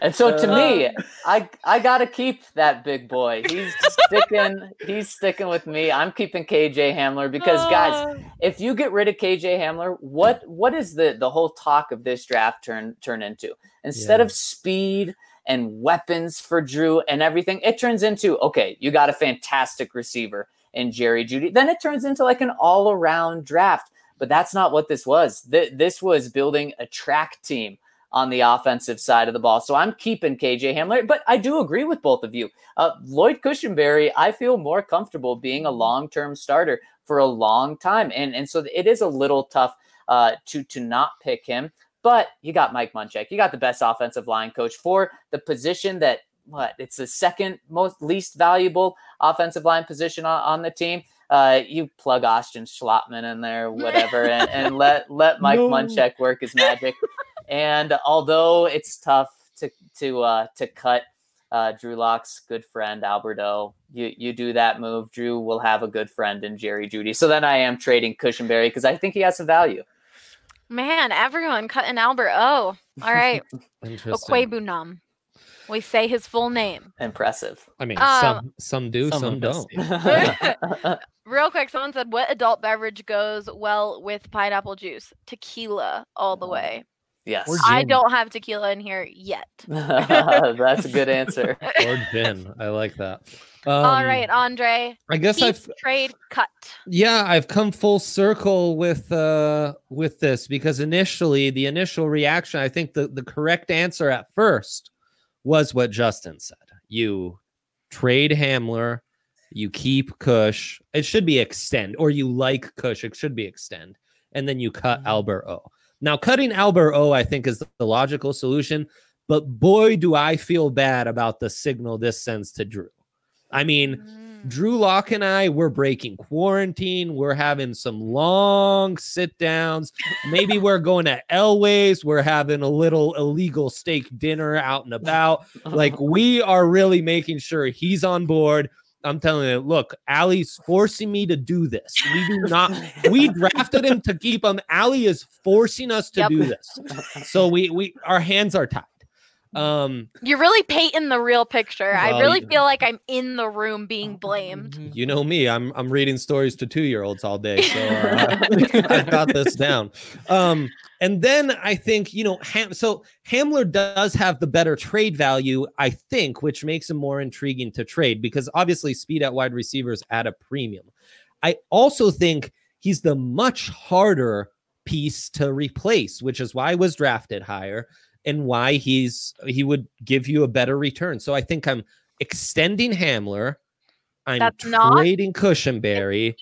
And so to me, Uh. I I gotta keep that big boy. He's sticking. he's sticking with me. I'm keeping KJ Hamler because guys, Uh, if you get rid of KJ Hamler, what what is the the whole talk of this draft turn turn into? Instead Yeah. of speed and weapons for Drew and everything, it turns into okay, you got a fantastic receiver in Jerry Jeudy. Then it turns into like an all around draft. But that's not what this was. Th- this was building a track team on the offensive side of the ball. So I'm keeping KJ Hamler, but I do agree with both of you. Uh, Lloyd Cushenberry, I feel more comfortable being a long term starter for a long time. And, and so it is a little tough uh, to, to not pick him. But you got Mike Munchak. You got the best offensive line coach for the position that what it's the second most least valuable offensive line position on, on the team. Uh, you plug Austin Schlottman in there, whatever, and, and let let Mike No. Munchak work his magic. and although it's tough to to uh, to cut uh, Drew Lock's good friend Alberto, you you do that move, Drew will have a good friend in Jerry Jeudy. So then I am trading Cushenberry because I think he has some value. man, everyone cutting Albert O. All right. Interesting. Okwuegbunam. We say his full name. Impressive. I mean, Um, some some do, some some, don't. Real quick, someone said, "What adult beverage goes well with pineapple juice? Tequila, all the way." Yes. I don't have tequila in here yet. That's a good answer. or gin. I like that. All Um, right, Andre. I guess I've trade cut. yeah i've come full circle with uh with this because initially the initial reaction i think the the correct answer at first was what justin said you trade hamler you keep kush it should be extend or you like kush it should be extend and then you cut albert o now cutting albert o i think is the logical solution but boy do i feel bad about the signal this sends to drew i mean Mm. Drew Lock and I, we're breaking quarantine. We're having some long sit downs. Maybe we're going to Elways. We're having a little illegal steak dinner out and about. Like we are really making sure he's on board. I'm telling you, look, Allie's forcing me to do this. We do not, we drafted him to keep him. Allie is forcing us to Yep. do this. So we, we, our hands are tied. Um, You're really painting the real picture. I really feel like I'm in the room being blamed. you know me i'm i'm reading stories to two year olds all day so uh, i've got this down. Um and then i think you know Ham- so hamler does have the better trade value i think which makes him more intriguing to trade because obviously speed at wide receivers at a premium. I also think he's the much harder piece to replace which is why I was drafted higher and why he's he would give you a better return so i think i'm extending hamler I'm That's not- trading Cushenberry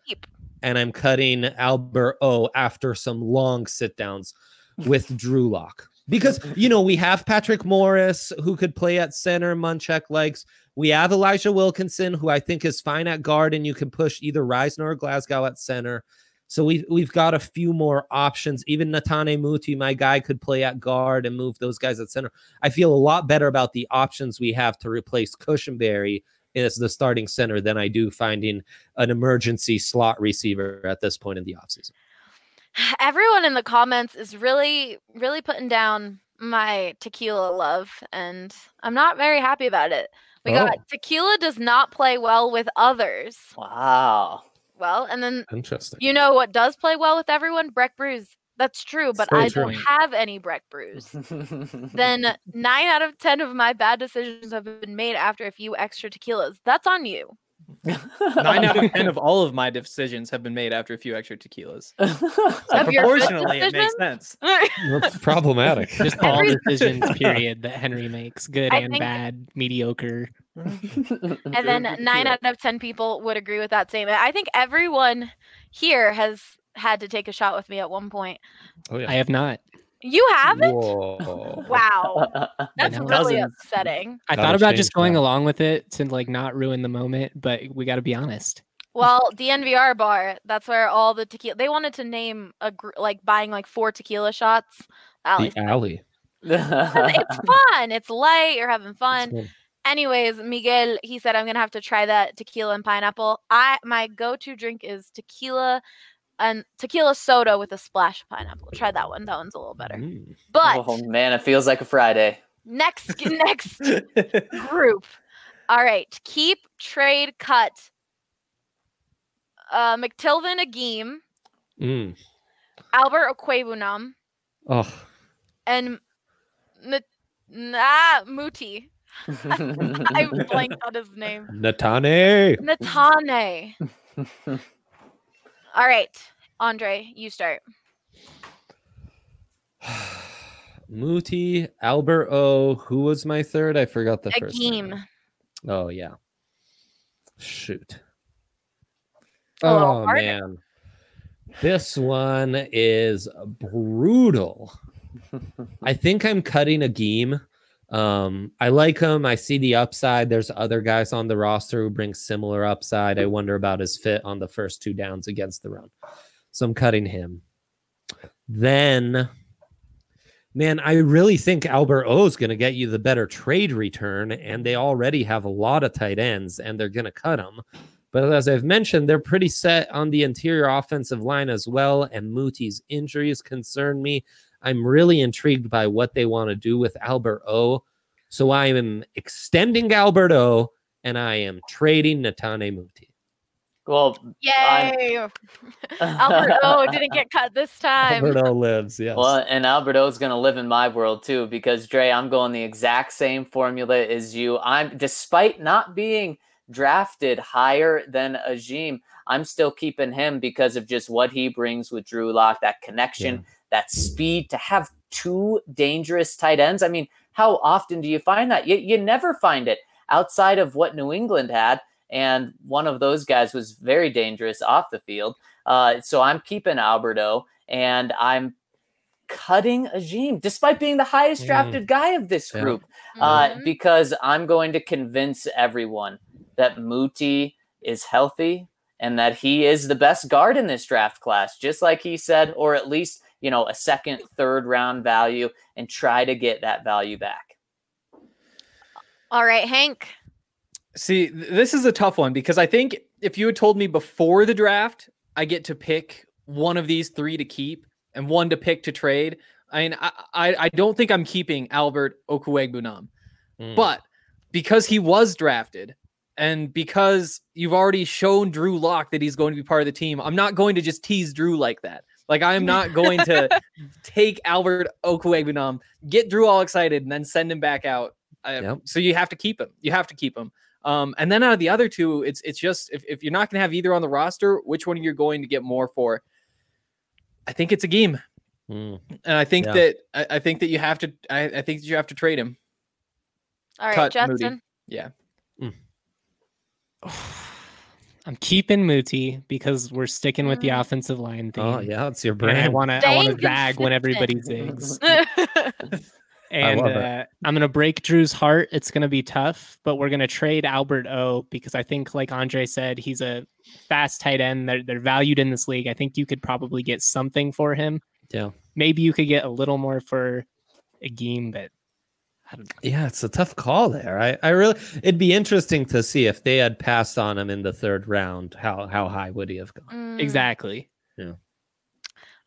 and I'm cutting Albert O after some long sit downs with Drew Lock. Because you know, we have Patrick Morris who could play at center, Munchak likes. We have Elijah Wilkinson, who I think is fine at guard, and you can push either Risner or Glasgow at center. So we've we've got a few more options. Even Netane Muti, my guy, could play at guard and move those guys at center. I feel a lot better about the options we have to replace Cushenberry as the starting center than I do finding an emergency slot receiver at this point in the offseason. Everyone in the comments is really, really putting down my tequila love, and I'm not very happy about it. We oh. got Oh. tequila does not play well with others. Wow. Well, and then Interesting. you know what does play well with everyone? Breck Brews. That's true, but I true. don't have any Breck Brews. then nine out of ten of my bad decisions have been made after a few extra tequilas. That's on you. Nine out of ten of all of my decisions have been made after a few extra tequilas. So Of your good proportionally, it makes sense. That's problematic. Just all Every- decisions, period, that Henry makes, good I and think- bad, mediocre. and then nine out of ten people would agree with that statement. I think everyone here has had to take a shot with me at one point. Oh I have not. You haven't? Whoa. Wow, that's really Dozens. upsetting. I Gotta thought about just going that. along with it to like not ruin the moment, but we got to be honest. Well, DNVR bar, that's where all the tequila. They wanted to name a gr- like buying like four tequila shots. Alley The alley. it's fun. It's light. You're having That's fun. Good. Anyways, Miguel, he said I'm gonna have to try that tequila and pineapple. I my go-to drink is tequila and tequila soda with a splash of pineapple. Try that one. That one's a little better. Mm. But oh man, it feels like a Friday. next next group. All right. Keep trade cut. Uh McTelvin Agim, Mm. Albert Okwuegbunam, Oh, and N- nah, Muti. I blanked on his name. Netane. Netane. All right, Andre, you start. Muti, Albert O. Who was my third? I forgot the first name. Agim. Oh yeah. Shoot. Oh harder. man. This one is brutal. I think I'm cutting Agim. Um, I like him. I see the upside. There's other guys on the roster who bring similar upside. I wonder about his fit on the first two downs against the run. So I'm cutting him. Then, man, I really think Albert O is going to get you the better trade return, and they already have a lot of tight ends, and they're going to cut them. But as I've mentioned, they're pretty set on the interior offensive line as well, and Muti's injuries concern me. I'm really intrigued by what they want to do with Albert O. So I am extending Albert O, and I am trading Netane Muti. Well, Yay! Albert O didn't get cut this time. Alberto lives. Yes. Well, and Albert O is gonna live in my world too, because Dre, I'm going the exact same formula as you. I'm despite not being drafted higher than Agim, I'm still keeping him because of just what he brings with Drew Lock, that connection, that speed to have two dangerous tight ends. I mean, how often do you find that? You, you never find it outside of what New England had. And one of those guys was very dangerous off the field. Uh, so I'm keeping Alberto and I'm cutting Agim, despite being the highest Mm. drafted guy of this Yeah. group, uh, because I'm going to convince everyone that Muti is healthy and that he is the best guard in this draft class, just like he said, or at least, you know, a second, third round value and try to get that value back. All right, Hank. See, th- this is a tough one because I think if you had told me before the draft, I get to pick one of these three to keep and one to pick to trade. I mean, I I, I don't think I'm keeping Albert Okwuegbunam, Mm. but because he was drafted and because you've already shown Drew Lock that he's going to be part of the team, I'm not going to just tease Drew like that. Like I am not going to take Albert Okwuegbunam, get Drew all excited, and then send him back out. Uh, Yep. So you have to keep him. You have to keep him. Um, and then out of the other two, it's it's just if, if you're not going to have either on the roster, which one are you're going to get more for? I think it's Agim, Mm. and I think Yeah. that I, I think that you have to. I, I think that you have to trade him. All right, Cut Muti. Justin. Yeah. I'm keeping Muti because we're sticking with the Mm. offensive line theme. Oh yeah, it's your And I want to I want to zag when everybody zigs. And uh, I'm gonna break Drew's heart. It's gonna be tough, but we're gonna trade Albert O because I think, like Andre said, he's a fast tight end. They're they're valued in this league. I think you could probably get something for him. Yeah. Maybe you could get a little more for Agim, but I don't know. Yeah, it's a tough call there. I, I really it'd be interesting to see if they had passed on him in the third round, how how high would he have gone? Mm. Exactly. Yeah.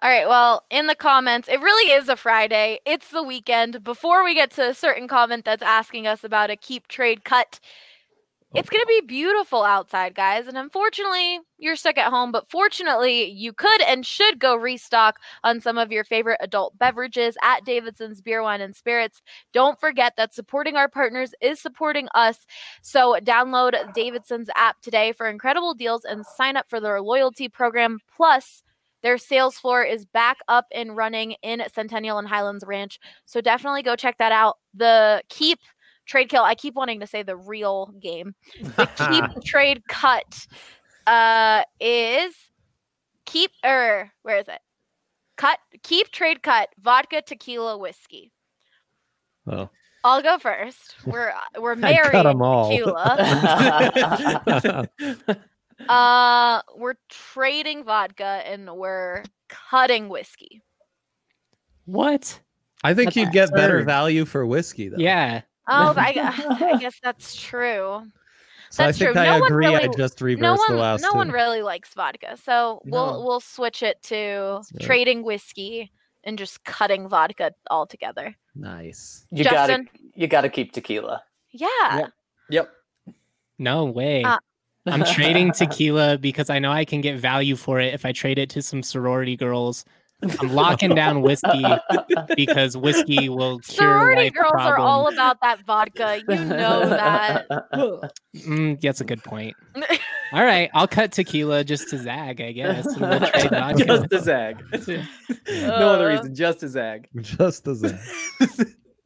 All right. Well, in the comments, it really is a Friday. It's the weekend. Before we get to a certain comment that's asking us about a keep trade cut, it's going to be beautiful outside, guys. And unfortunately, you're stuck at home. But fortunately, you could and should go restock on some of your favorite adult beverages at Davidson's Beer, Wine, and Spirits. Don't forget that supporting our partners is supporting us. So download Davidson's app today for incredible deals and sign up for their loyalty program. Plus, their sales floor is back up and running in Centennial and Highlands Ranch. So definitely go check that out. The keep trade kill. I keep wanting to say the real game. The keep trade cut uh is keep or where is it? Cut keep trade cut vodka tequila whiskey. Well, I'll go first. We're we're I'd married all. tequila. Uh, we're trading vodka and we're cutting whiskey. What? I think That's you'd get better value for whiskey though. Yeah. Oh, I, I guess that's true. so I that's think true. I No one agree. I really- just reversed No one, the last no two. one really likes vodka, so No. we'll we'll switch it to Yeah. trading whiskey and just cutting vodka altogether. Nice. You gotta Justin? you gotta keep tequila. Yeah. Yep. Yep. No way. Uh, I'm trading tequila because I know I can get value for it if I trade it to some sorority girls. I'm locking down whiskey because whiskey will cure Sorority life girls are all about that vodka. You know that. Mm, that's a good point. All right, I'll cut tequila just to zag, I guess. we'll. Just a zag. no other Uh. reason. Just to zag. Just as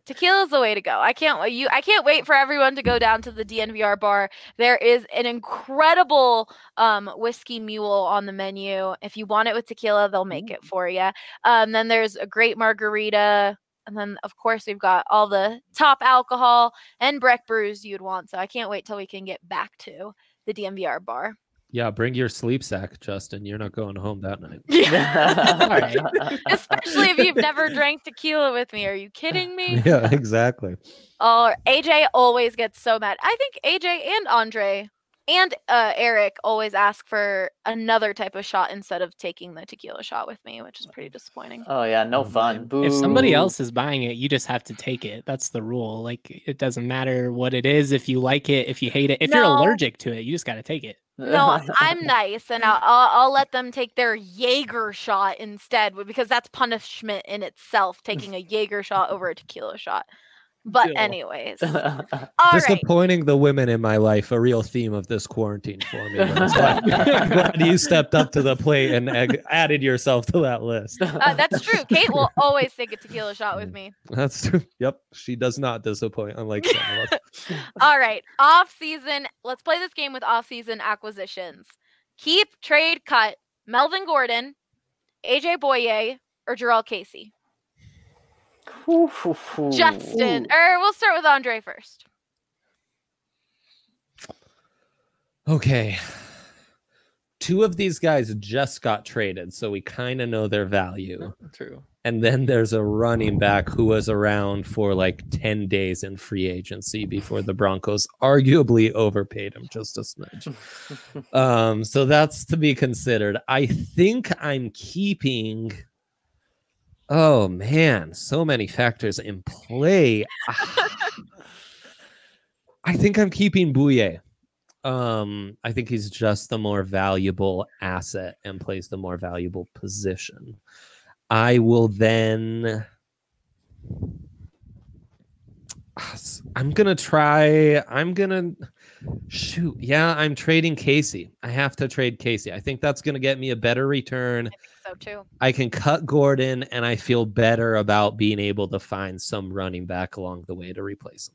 a Tequila's the way to go. I can't wait. You, I can't wait for everyone to go down to the DNVR bar. There is an incredible um, whiskey mule on the menu. If you want it with tequila, they'll make it for you. Um, then there's a great margarita, and then of course we've got all the top alcohol and Breck brews you'd want. So I can't wait till we can get back to the DNVR bar. Yeah. Bring your sleep sack, Justin. You're not going home that night. Especially if you've never drank tequila with me. Are you kidding me? yeah, exactly. Oh, AJ always gets so mad. I think AJ and Andre and uh, Eric always ask for another type of shot instead of taking the tequila shot with me, which is pretty disappointing. oh yeah, no Oh, fun. man. If somebody else is buying it, you just have to take it. That's the rule. Like it doesn't matter what it is. If you like it, if you hate it, if you're allergic to it, you just got to take it. No, I'm nice, and I'll, I'll I'll let them take their Jaeger shot instead, because that's punishment in itself, taking a Jaeger shot over a tequila shot. But Ew. anyways, all right. Disappointing the women in my life, a real theme of this quarantine for me. That's glad you stepped up to the plate and ag- added yourself to that list. Uh, that's true. Kate will always take a tequila shot with me. That's true. Yep, she does not disappoint, unlike some of us. All right, off season. Let's play this game with off season acquisitions. Keep, trade, cut. Melvin Gordon, AJ Bouye, or Jurrell Casey. Justin, or we'll start with Andre first. Okay. Two of these guys just got traded, so we kind of know their value. True. And then there's a running back who was around for like 10 days in free agency before the Broncos arguably overpaid him just a smidge. um, so that's to be considered. I think I'm keeping. Oh man, so many factors in play. I think I'm keeping Bouye. Um, I think he's just the more valuable asset and plays the more valuable position. I will then. I'm gonna try. I'm gonna shoot. Yeah, I'm trading Casey. I have to trade Casey. I think that's gonna get me a better return. So too. I can cut Gordon, and I feel better about being able to find some running back along the way to replace him.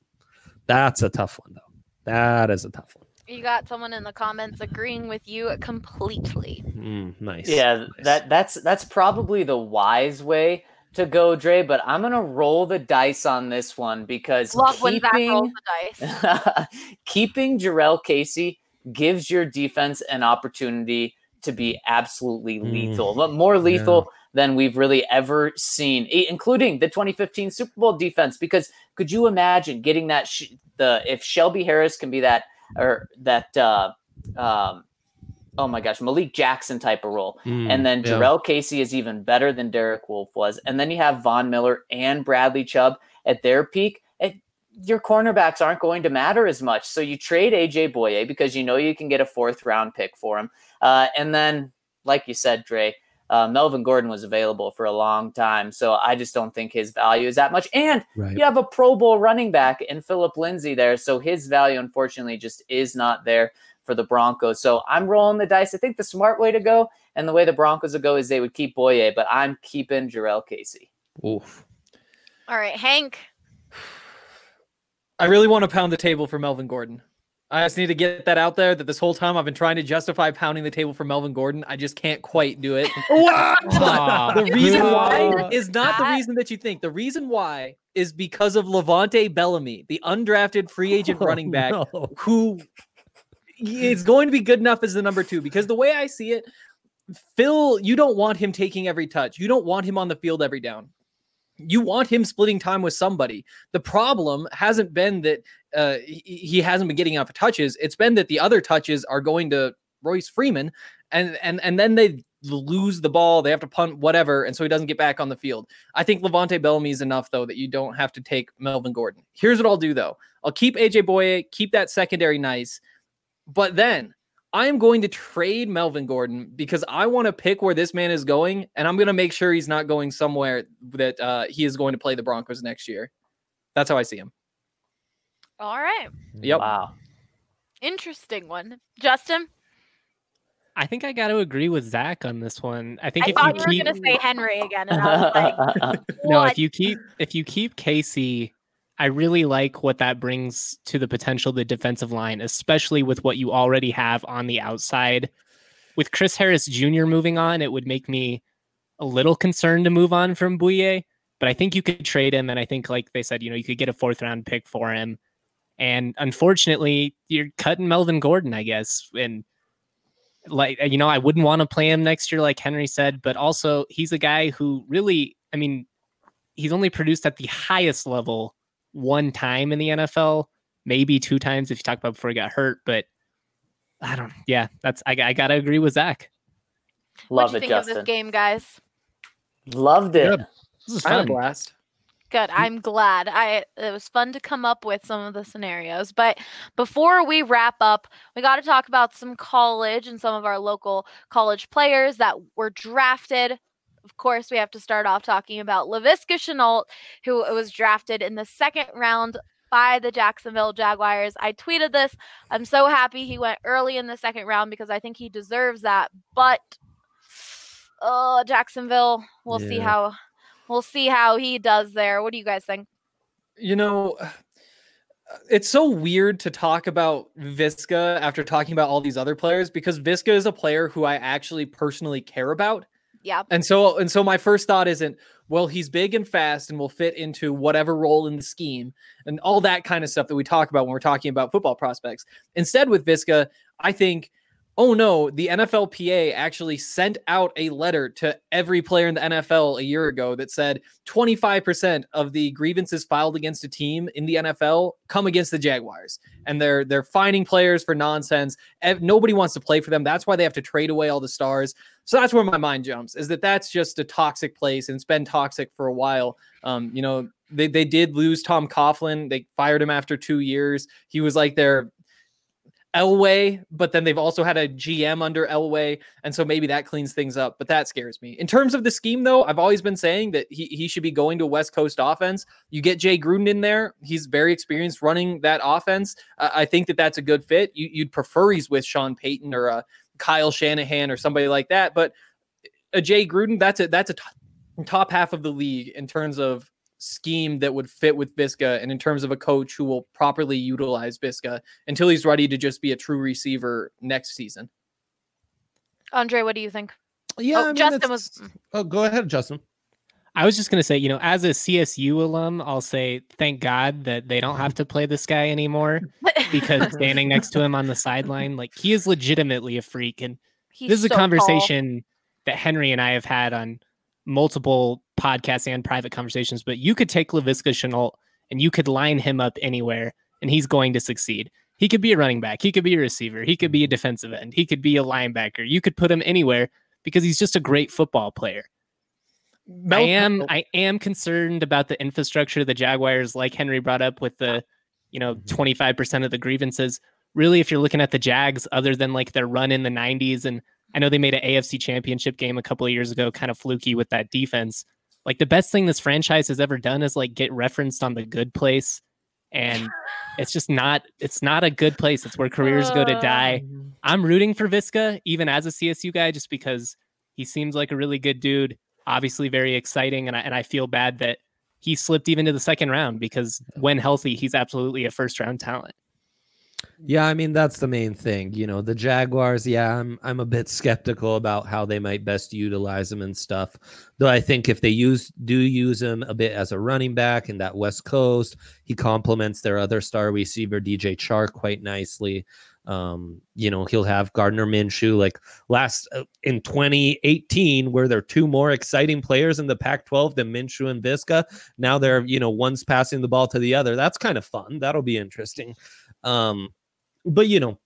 That's a tough one, though. That is a tough one. You got someone in the comments agreeing with you completely. Mm, nice. Yeah, nice. that that's that's probably the wise way to go, Dre. But I'm gonna roll the dice on this one because Love when Zac rolls keeping the dice. keeping Jurrell Casey gives your defense an opportunity to be absolutely Mm, lethal, but more lethal than we've really ever seen, including the 2015 Super Bowl defense. Because could you imagine getting that? Sh- the if Shelby Harris can be that or that. Uh, um, oh my gosh, Malik Jackson type of role. Mm, And then yeah. Jurrell Casey is even better than Derek Wolfe was. And then you have Von Miller and Bradley Chubb at their peak. It, your cornerbacks aren't going to matter as much. So you trade AJ Bouye because you know you can get a fourth round pick for him. Uh, and then, like you said, Dre, uh, Melvin Gordon was available for a long time. So I just don't think his value is that much. And Right. you have a Pro Bowl running back in Phillip Lindsay there. So his value, unfortunately, just is not there for the Broncos. So I'm rolling the dice. I think the smart way to go and the way the Broncos would go is they would keep Bouye, but I'm keeping Jurrell Casey. Oof. All right, Hank. I really want to pound the table for Melvin Gordon. I just need to get that out there that this whole time I've been trying to justify pounding the table for Melvin Gordon. I just can't quite do it. Aw. Ah. the reason why is not the reason that you think. The reason why is because of LeVante Bellamy, the undrafted free agent oh, running back Oh, no. who is going to be good enough as the number two. Because the way I see it, Phil, you don't want him taking every touch. You don't want him on the field every down. You want him splitting time with somebody. The problem hasn't been that uh, he, he hasn't been getting enough touches. It's been that the other touches are going to Royce Freeman, and and and then they lose the ball. They have to punt whatever, and so he doesn't get back on the field. I think LeVante Bellamy is enough though that you don't have to take Melvin Gordon. Here's what I'll do though: I'll keep AJ Bouye, keep that secondary nice, but then I am going to trade Melvin Gordon because I want to pick where this man is going, and I'm going to make sure he's not going somewhere that uh, he is going to play the Broncos next year. That's how I see him. All right. Yep. Wow. Interesting one. Justin, I think I got to agree with Zac on this one. I think I if thought you you were keep going to say Henry again, and I was like, no, if you keep if you keep Casey, I really like what that brings to the potential the defensive line, especially with what you already have on the outside. With Chris Harris Jr. moving on, it would make me a little concerned to move on from Bouye, but I think you could trade him, and I think, like they said, you know, you could get a fourth round pick for him. And unfortunately, you're cutting Melvin Gordon, I guess, and like you know, I wouldn't want to play him next year, like Henry said, but also he's a guy who really, I mean, he's only produced at the highest level one time in the NFL, maybe two times if you talk about before he got hurt. But I don't. Yeah, that's I, I gotta agree with Zac. what Love you it, think of Justin. this game, guys? Loved it. Good. This is I had a fun. blast. Good. I'm glad. I it was fun to come up with some of the scenarios. But before we wrap up, we got to talk about some college and some of our local college players that were drafted. Of course, we have to start off talking about Laviska Shenault, who was drafted in the second round by the Jacksonville Jaguars. I tweeted this. I'm so happy he went early in the second round because I think he deserves that. But oh, Jacksonville, we'll see how we'll see how he does there. What do you guys think? you know, it's so weird to talk about Viska after talking about all these other players because Viska is a player who I actually personally care about. Yeah. And so and so my first thought isn't, well, he's big and fast and will fit into whatever role in the scheme and all that kind of stuff that we talk about when we're talking about football prospects. Instead with Viska, I think oh no, the NFLPA actually sent out a letter to every player in the NFL a year ago that said 25% of the grievances filed against a team in the NFL come against the Jaguars. And they're they're fining players for nonsense. Nobody wants to play for them. That's why they have to trade away all the stars. So that's where my mind jumps is that that's just a toxic place and it's been toxic for a while. Um, you know, they, they did lose Tom Coughlin. They fired him after two years. He was like their Elway, but then they've also had a GM under Elway, and so maybe that cleans things up. But that scares me. In terms of the scheme, though, I've always been saying that he he should be going to West Coast offense. You get Jay Gruden in there; he's very experienced running that offense. Uh, I think that that's a good fit. You, you'd prefer he's with Sean Payton or a Kyle Shanahan or somebody like that, but a Jay Gruden, that's a that's a t- top half of the league in terms of scheme that would fit with Viska and in terms of a coach who will properly utilize Viska until he's ready to just be a true receiver next season. Andre, what do you think? Yeah, Oh, I mean, Justin was- Oh, go ahead, Justin. I was just gonna say, you know, as a CSU alum, I'll say thank God that they don't have to play this guy anymore because standing next to him on the sideline, like he is legitimately a freak. And He's this is a so tall. conversation that Henry and I have had on multiple podcasts and private conversations. But you could take Laviska Shenault and you could line him up anywhere, and he's going to succeed. He could be a running back. He could be a receiver. He could be a defensive end. He could be a linebacker. You could put him anywhere because he's just a great football player. I am I am concerned about the infrastructure of the Jaguars, like Henry brought up with the, you know, mm-hmm. 25% of the grievances. Really, if you're looking at the Jags, other than like their run in the 90s, and I know they made an AFC championship game a couple of years ago, kind of fluky with that defense. Like the best thing this franchise has ever done is like get referenced on the good place. And it's just not it's not a good place. It's where careers go to die. Um. I'm rooting for Viska, even as a CSU guy, just because he seems like a really good dude. Obviously, very exciting, and I, and I feel bad that he slipped even to the second round because when healthy, he's absolutely a first round talent. Yeah, I mean that's the main thing. You know, the Jaguars, yeah, I'm I'm a bit skeptical about how they might best utilize him and stuff. Though I think if they use do use him a bit as a running back in that West Coast, he complements their other star receiver DJ Chark quite nicely. Um, you know, he'll have Gardner Minshew like last uh, in 2018 where there are two more exciting players in the Pac-12 than Minshew and Viska. Now they're, you know, one's passing the ball to the other. That's kind of fun. That'll be interesting. Um, but you know,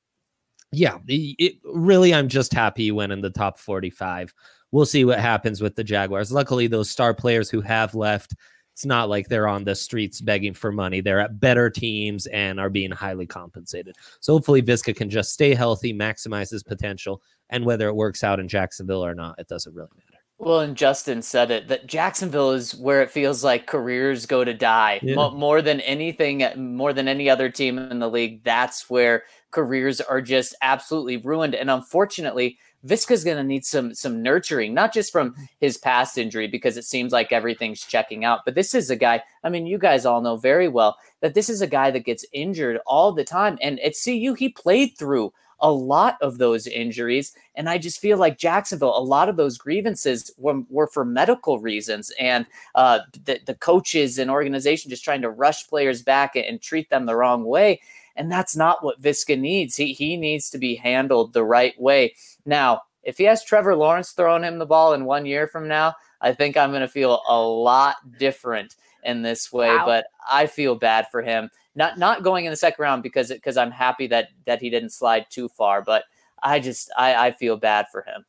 yeah, it, it- really, I'm just happy he went in the top 45. We'll see what happens with the Jaguars. Luckily, those star players who have left, it's not like they're on the streets begging for money. They're at better teams and are being highly compensated. So hopefully, Viska can just stay healthy, maximize his potential, and whether it works out in Jacksonville or not, it doesn't really matter. Well, and Justin said it that Jacksonville is where it feels like careers go to die Yeah. Mo- more than anything, more than any other team in the league. That's where careers are just absolutely ruined. And unfortunately, Viska's going to need some some nurturing, not just from his past injury, because it seems like everything's checking out. But this is a guy. I mean, you guys all know very well that this is a guy that gets injured all the time. And at CU, he played through a lot of those injuries. And I just feel like Jacksonville, a lot of those grievances were, were for medical reasons. And uh, the, the coaches and organization just trying to rush players back and, and treat them the wrong way. And that's not what Viska needs. He, he needs to be handled the right way. Now, if he has Trevor Lawrence throwing him the ball in one year from now, I think I'm going to feel a lot different in this way. Wow. But I feel bad for him. Not not going in the second round because because I'm happy that that he didn't slide too far. But I just I, I feel bad for him.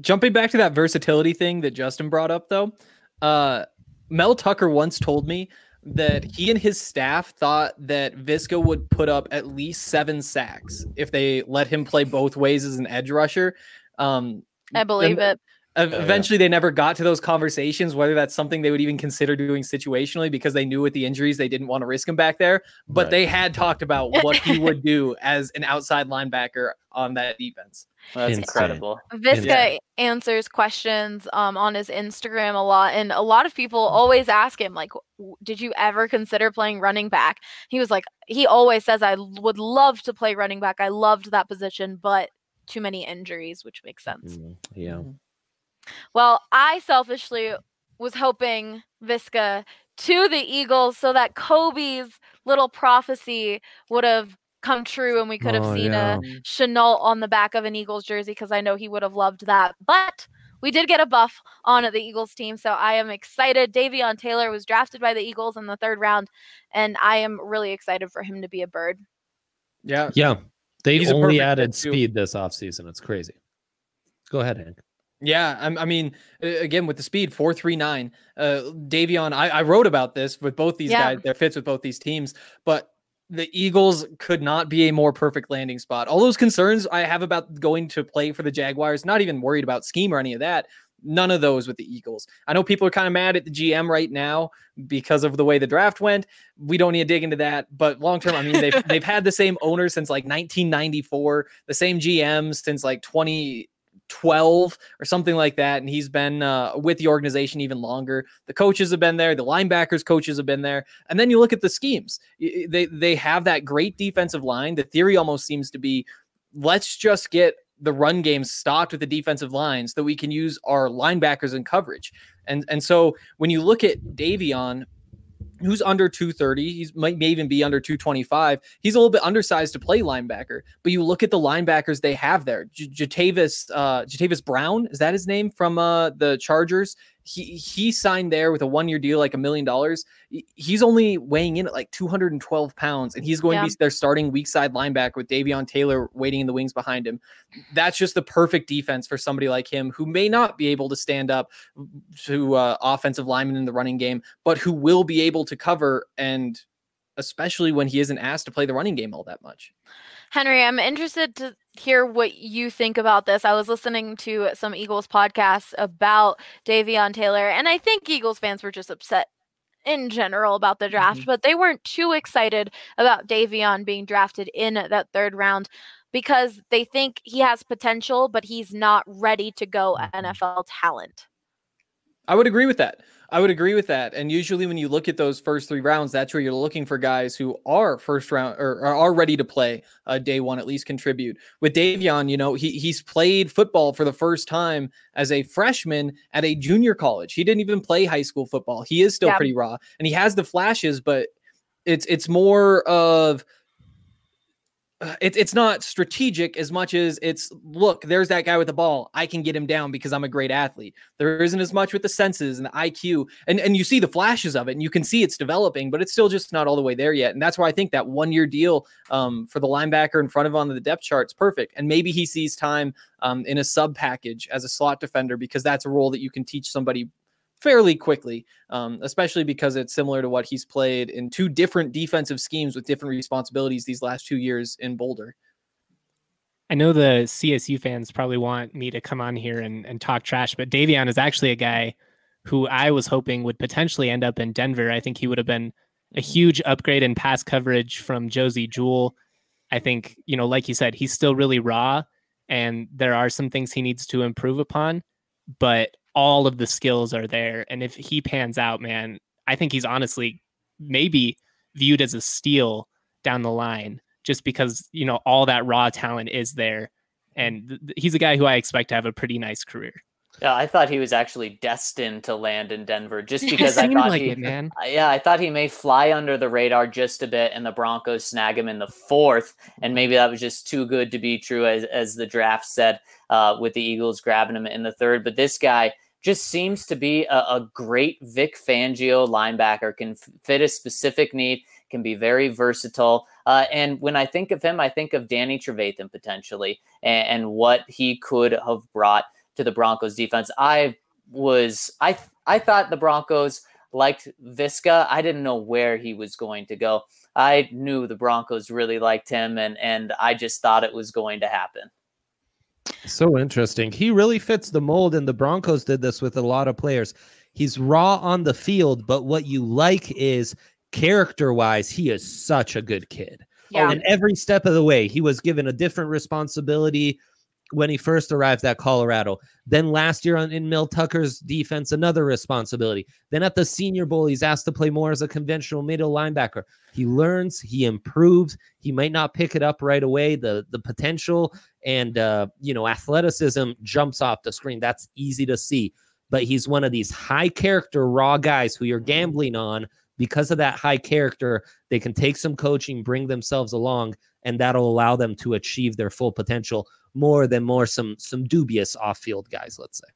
Jumping back to that versatility thing that Justin brought up, though, uh, Mel Tucker once told me that he and his staff thought that Viska would put up at least seven sacks if they let him play both ways as an edge rusher. Um, I believe and- it. Ev- Eventually, they never got to those conversations, whether that's something they would even consider doing situationally because they knew with the injuries they didn't want to risk him back there. But Right. they had talked about what he would do as an outside linebacker on that defense. That's Insane. incredible. Viska Yeah. answers questions um, on his Instagram a lot, and a lot of people always ask him, like, "Did you ever consider playing running back?" He was like, he always says, "I would love to play running back. I loved that position, but too many injuries," which makes sense. Mm, Yeah. Well, I selfishly was hoping Viska to the Eagles so that Kobe's little prophecy would have come true and we could have Oh, seen yeah. a Shenault on the back of an Eagles jersey because I know he would have loved that. But we did get a buff on the Eagles team, so I am excited. Davion Taylor was drafted by the Eagles in the third round, and I am really excited for him to be a bird. Yeah. Yeah. They He's only added speed this offseason. It's crazy. Go ahead, Hank. Yeah, I'm- I, mean, again with the speed, four three nine. Uh, Davion, I, I wrote about this with both these Yeah. guys. Their fits with both these teams, but the Eagles could not be a more perfect landing spot. All those concerns I have about going to play for the Jaguars, not even worried about scheme or any of that. None of those with the Eagles. I know people are kind of mad at the GM right now because of the way the draft went. We don't need to dig into that. But long term, I mean, they've they've had the same owner since like 1994, the same GM since like 2012 or something like that. And he's been uh, with the organization even longer. The coaches have been there, the linebackers coaches have been there. And then you look at the schemes. They they have that great defensive line. The theory almost seems to be let's just get the run game stocked with the defensive lines that we can use our linebackers in coverage. And and so when you look at Davion, who's under 230, he's might may even be under 225. He's a little bit undersized to play linebacker, but you look at the linebackers they have there. J- Jatavis uh Jatavis Brown, is that his name from uh the Chargers? He he signed there with a one-year deal like a million dollars. He's only weighing in at like 212 pounds, and he's going to be their starting weak side linebacker with Davion Taylor waiting in the wings behind him. That's just the perfect defense for somebody like him who may not be able to stand up to uh, offensive linemen in the running game, but who will be able to cover and especially when he isn't asked to play the running game all that much. Henry, I'm interested to hear what you think about this. I was listening to some Eagles podcasts about Davion Taylor, and I think Eagles fans were just upset in general about the draft, mm-hmm. but they weren't too excited about Davion being drafted in that third round because they think he has potential, but he's not ready to go mm-hmm. NFL talent. I would agree with that. I would agree with that. And usually, when you look at those first three rounds, that's where you're looking for guys who are first round or, are ready to play uh, day one, at least contribute. With Davion, you know, he he's played football for the first time as a freshman at a junior college. He didn't even play high school football. He is still Yeah. pretty raw, and he has the flashes, but it's it's more of it's it's not strategic as much as it's look there's that guy with the ball. I can get him down because i'm a great athlete. There isn't as much with the senses and the iq and and you see the flashes of it and you can see it's developing but it's still just not all the way there yet and that's why i think that one year deal um, for the linebacker in front of on the depth chart is perfect and maybe he sees time um, in a sub package as a slot defender because that's a role that you can teach somebody fairly quickly, um, especially because it's similar to what he's played in two different defensive schemes with different responsibilities these last two years in Boulder. I know the CSU fans probably want me to come on here and, and talk trash, but Davion is actually a guy who I was hoping would potentially end up in Denver. I think he would have been a huge upgrade in pass coverage from Josey Jewell. I think, you know, like you said, he's still really raw and there are some things he needs to improve upon, but all of the skills are there. And if he pans out, man, I think he's honestly maybe viewed as a steal down the line just because, you know, all that raw talent is there. And th- he's a guy who I expect to have a pretty nice career. Yeah, I thought he was actually destined to land in Denver just because I thought like he, it, man. Yeah, I thought he may fly under the radar just a bit, and the Broncos snag him in the fourth, and maybe that was just too good to be true, as as the draft said, uh, with the Eagles grabbing him in the third. But this guy just seems to be a, a great Vic Fangio linebacker, can f- fit a specific need, can be very versatile. Uh, and when I think of him, I think of Danny Trevathan potentially, and, and what he could have brought to the Broncos defense. I was I I thought the Broncos liked Viska. I didn't know where he was going to go. I knew the Broncos really liked him, and and I just thought it was going to happen. So interesting. He really fits the mold, and the Broncos did this with a lot of players. He's raw on the field, but what you like is character wise, he is such a good kid. Yeah. And every step of the way, he was given a different responsibility when he first arrived at Colorado. Then last year on, in Mel Tucker's defense, another responsibility. Then at the Senior Bowl, he's asked to play more as a conventional middle linebacker. He learns, he improves. He might not pick it up right away. The the potential and uh, you know athleticism jumps off the screen. That's easy to see. But he's one of these high character raw guys who you're gambling on because of that high character. They can take some coaching, bring themselves along, and that'll allow them to achieve their full potential more than more some some dubious off-field guys, let's say.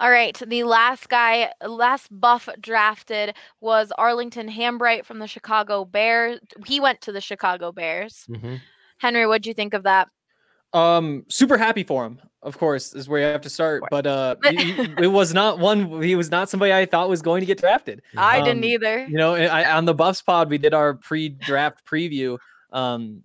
All right. The last guy, last buff drafted was Arlington Hambright from the Chicago Bears. He went to the Chicago Bears. Henry, what'd you think of that? Um, super happy for him. Of course, is where you have to start. But uh, he- he- it was not one. He was not somebody I thought was going to get drafted. I didn't Um, either. You know, I, on the Buffs pod, we did our pre-draft preview. Um,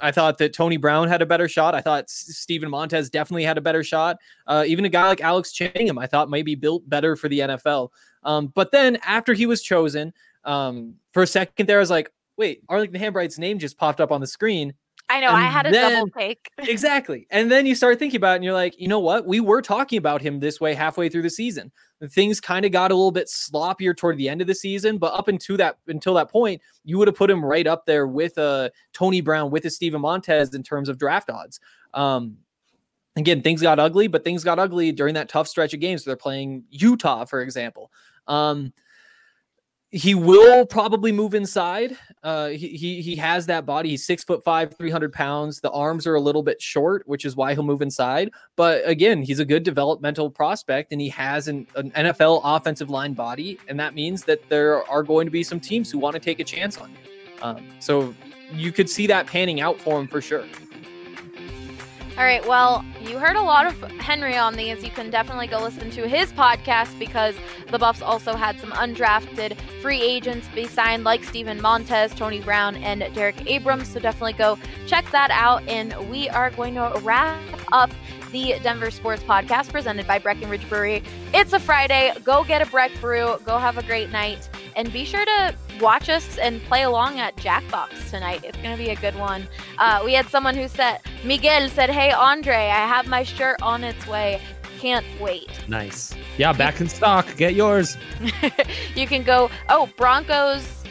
I thought that Tony Brown had a better shot. I thought S- Steven Montez definitely had a better shot. Uh, even a guy like Alex Chingham, I thought maybe built better for the NFL. Um, but then after he was chosen, um, for a second there, I was like, wait, Arlington Hambright's name just popped up on the screen. I know. I had a then- double take. Exactly. And then you start thinking about it and you're like, you know what? We were talking about him this way halfway through the season. Things kind of got a little bit sloppier toward the end of the season, but up until that until that point, you would have put him right up there with uh Tony Brown, with a Steven Montez in terms of draft odds. Um again, things got ugly, but things got ugly during that tough stretch of games. They're playing Utah, for example. Um he will probably move inside. Uh, he, he he has that body. He's six foot five, three hundred pounds. The arms are a little bit short, which is why he'll move inside. But again, he's a good developmental prospect, and he has an, an NFL offensive line body, and that means that there are going to be some teams who want to take a chance on him. Um, so you could see that panning out for him for sure. All right. Well, you heard a lot of Henry on these. You can definitely go listen to his podcast because the Buffs also had some undrafted free agents be signed, like Steven Montez, Tony Brown, and Derek Abrams. So definitely go check that out. And we are going to wrap up the Denver Sports Podcast presented by Breckenridge Brewery. It's a Friday. Go get a Breck Brew. Go have a great night. And be sure to watch us and play along at Jackbox tonight. It's going to be a good one. Uh, we had someone who said, Miguel said, Hey, Andre, I have my shirt on its way. Can't wait. Nice. Yeah, back in stock. Get yours. you can go, oh, Broncos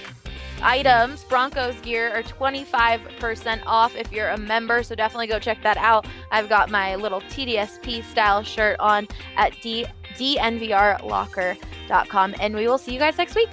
items, Broncos gear are 25% off if you're a member. So definitely go check that out. I've got my little TDSP style shirt on at D- dnvrlocker.com. And we will see you guys next week.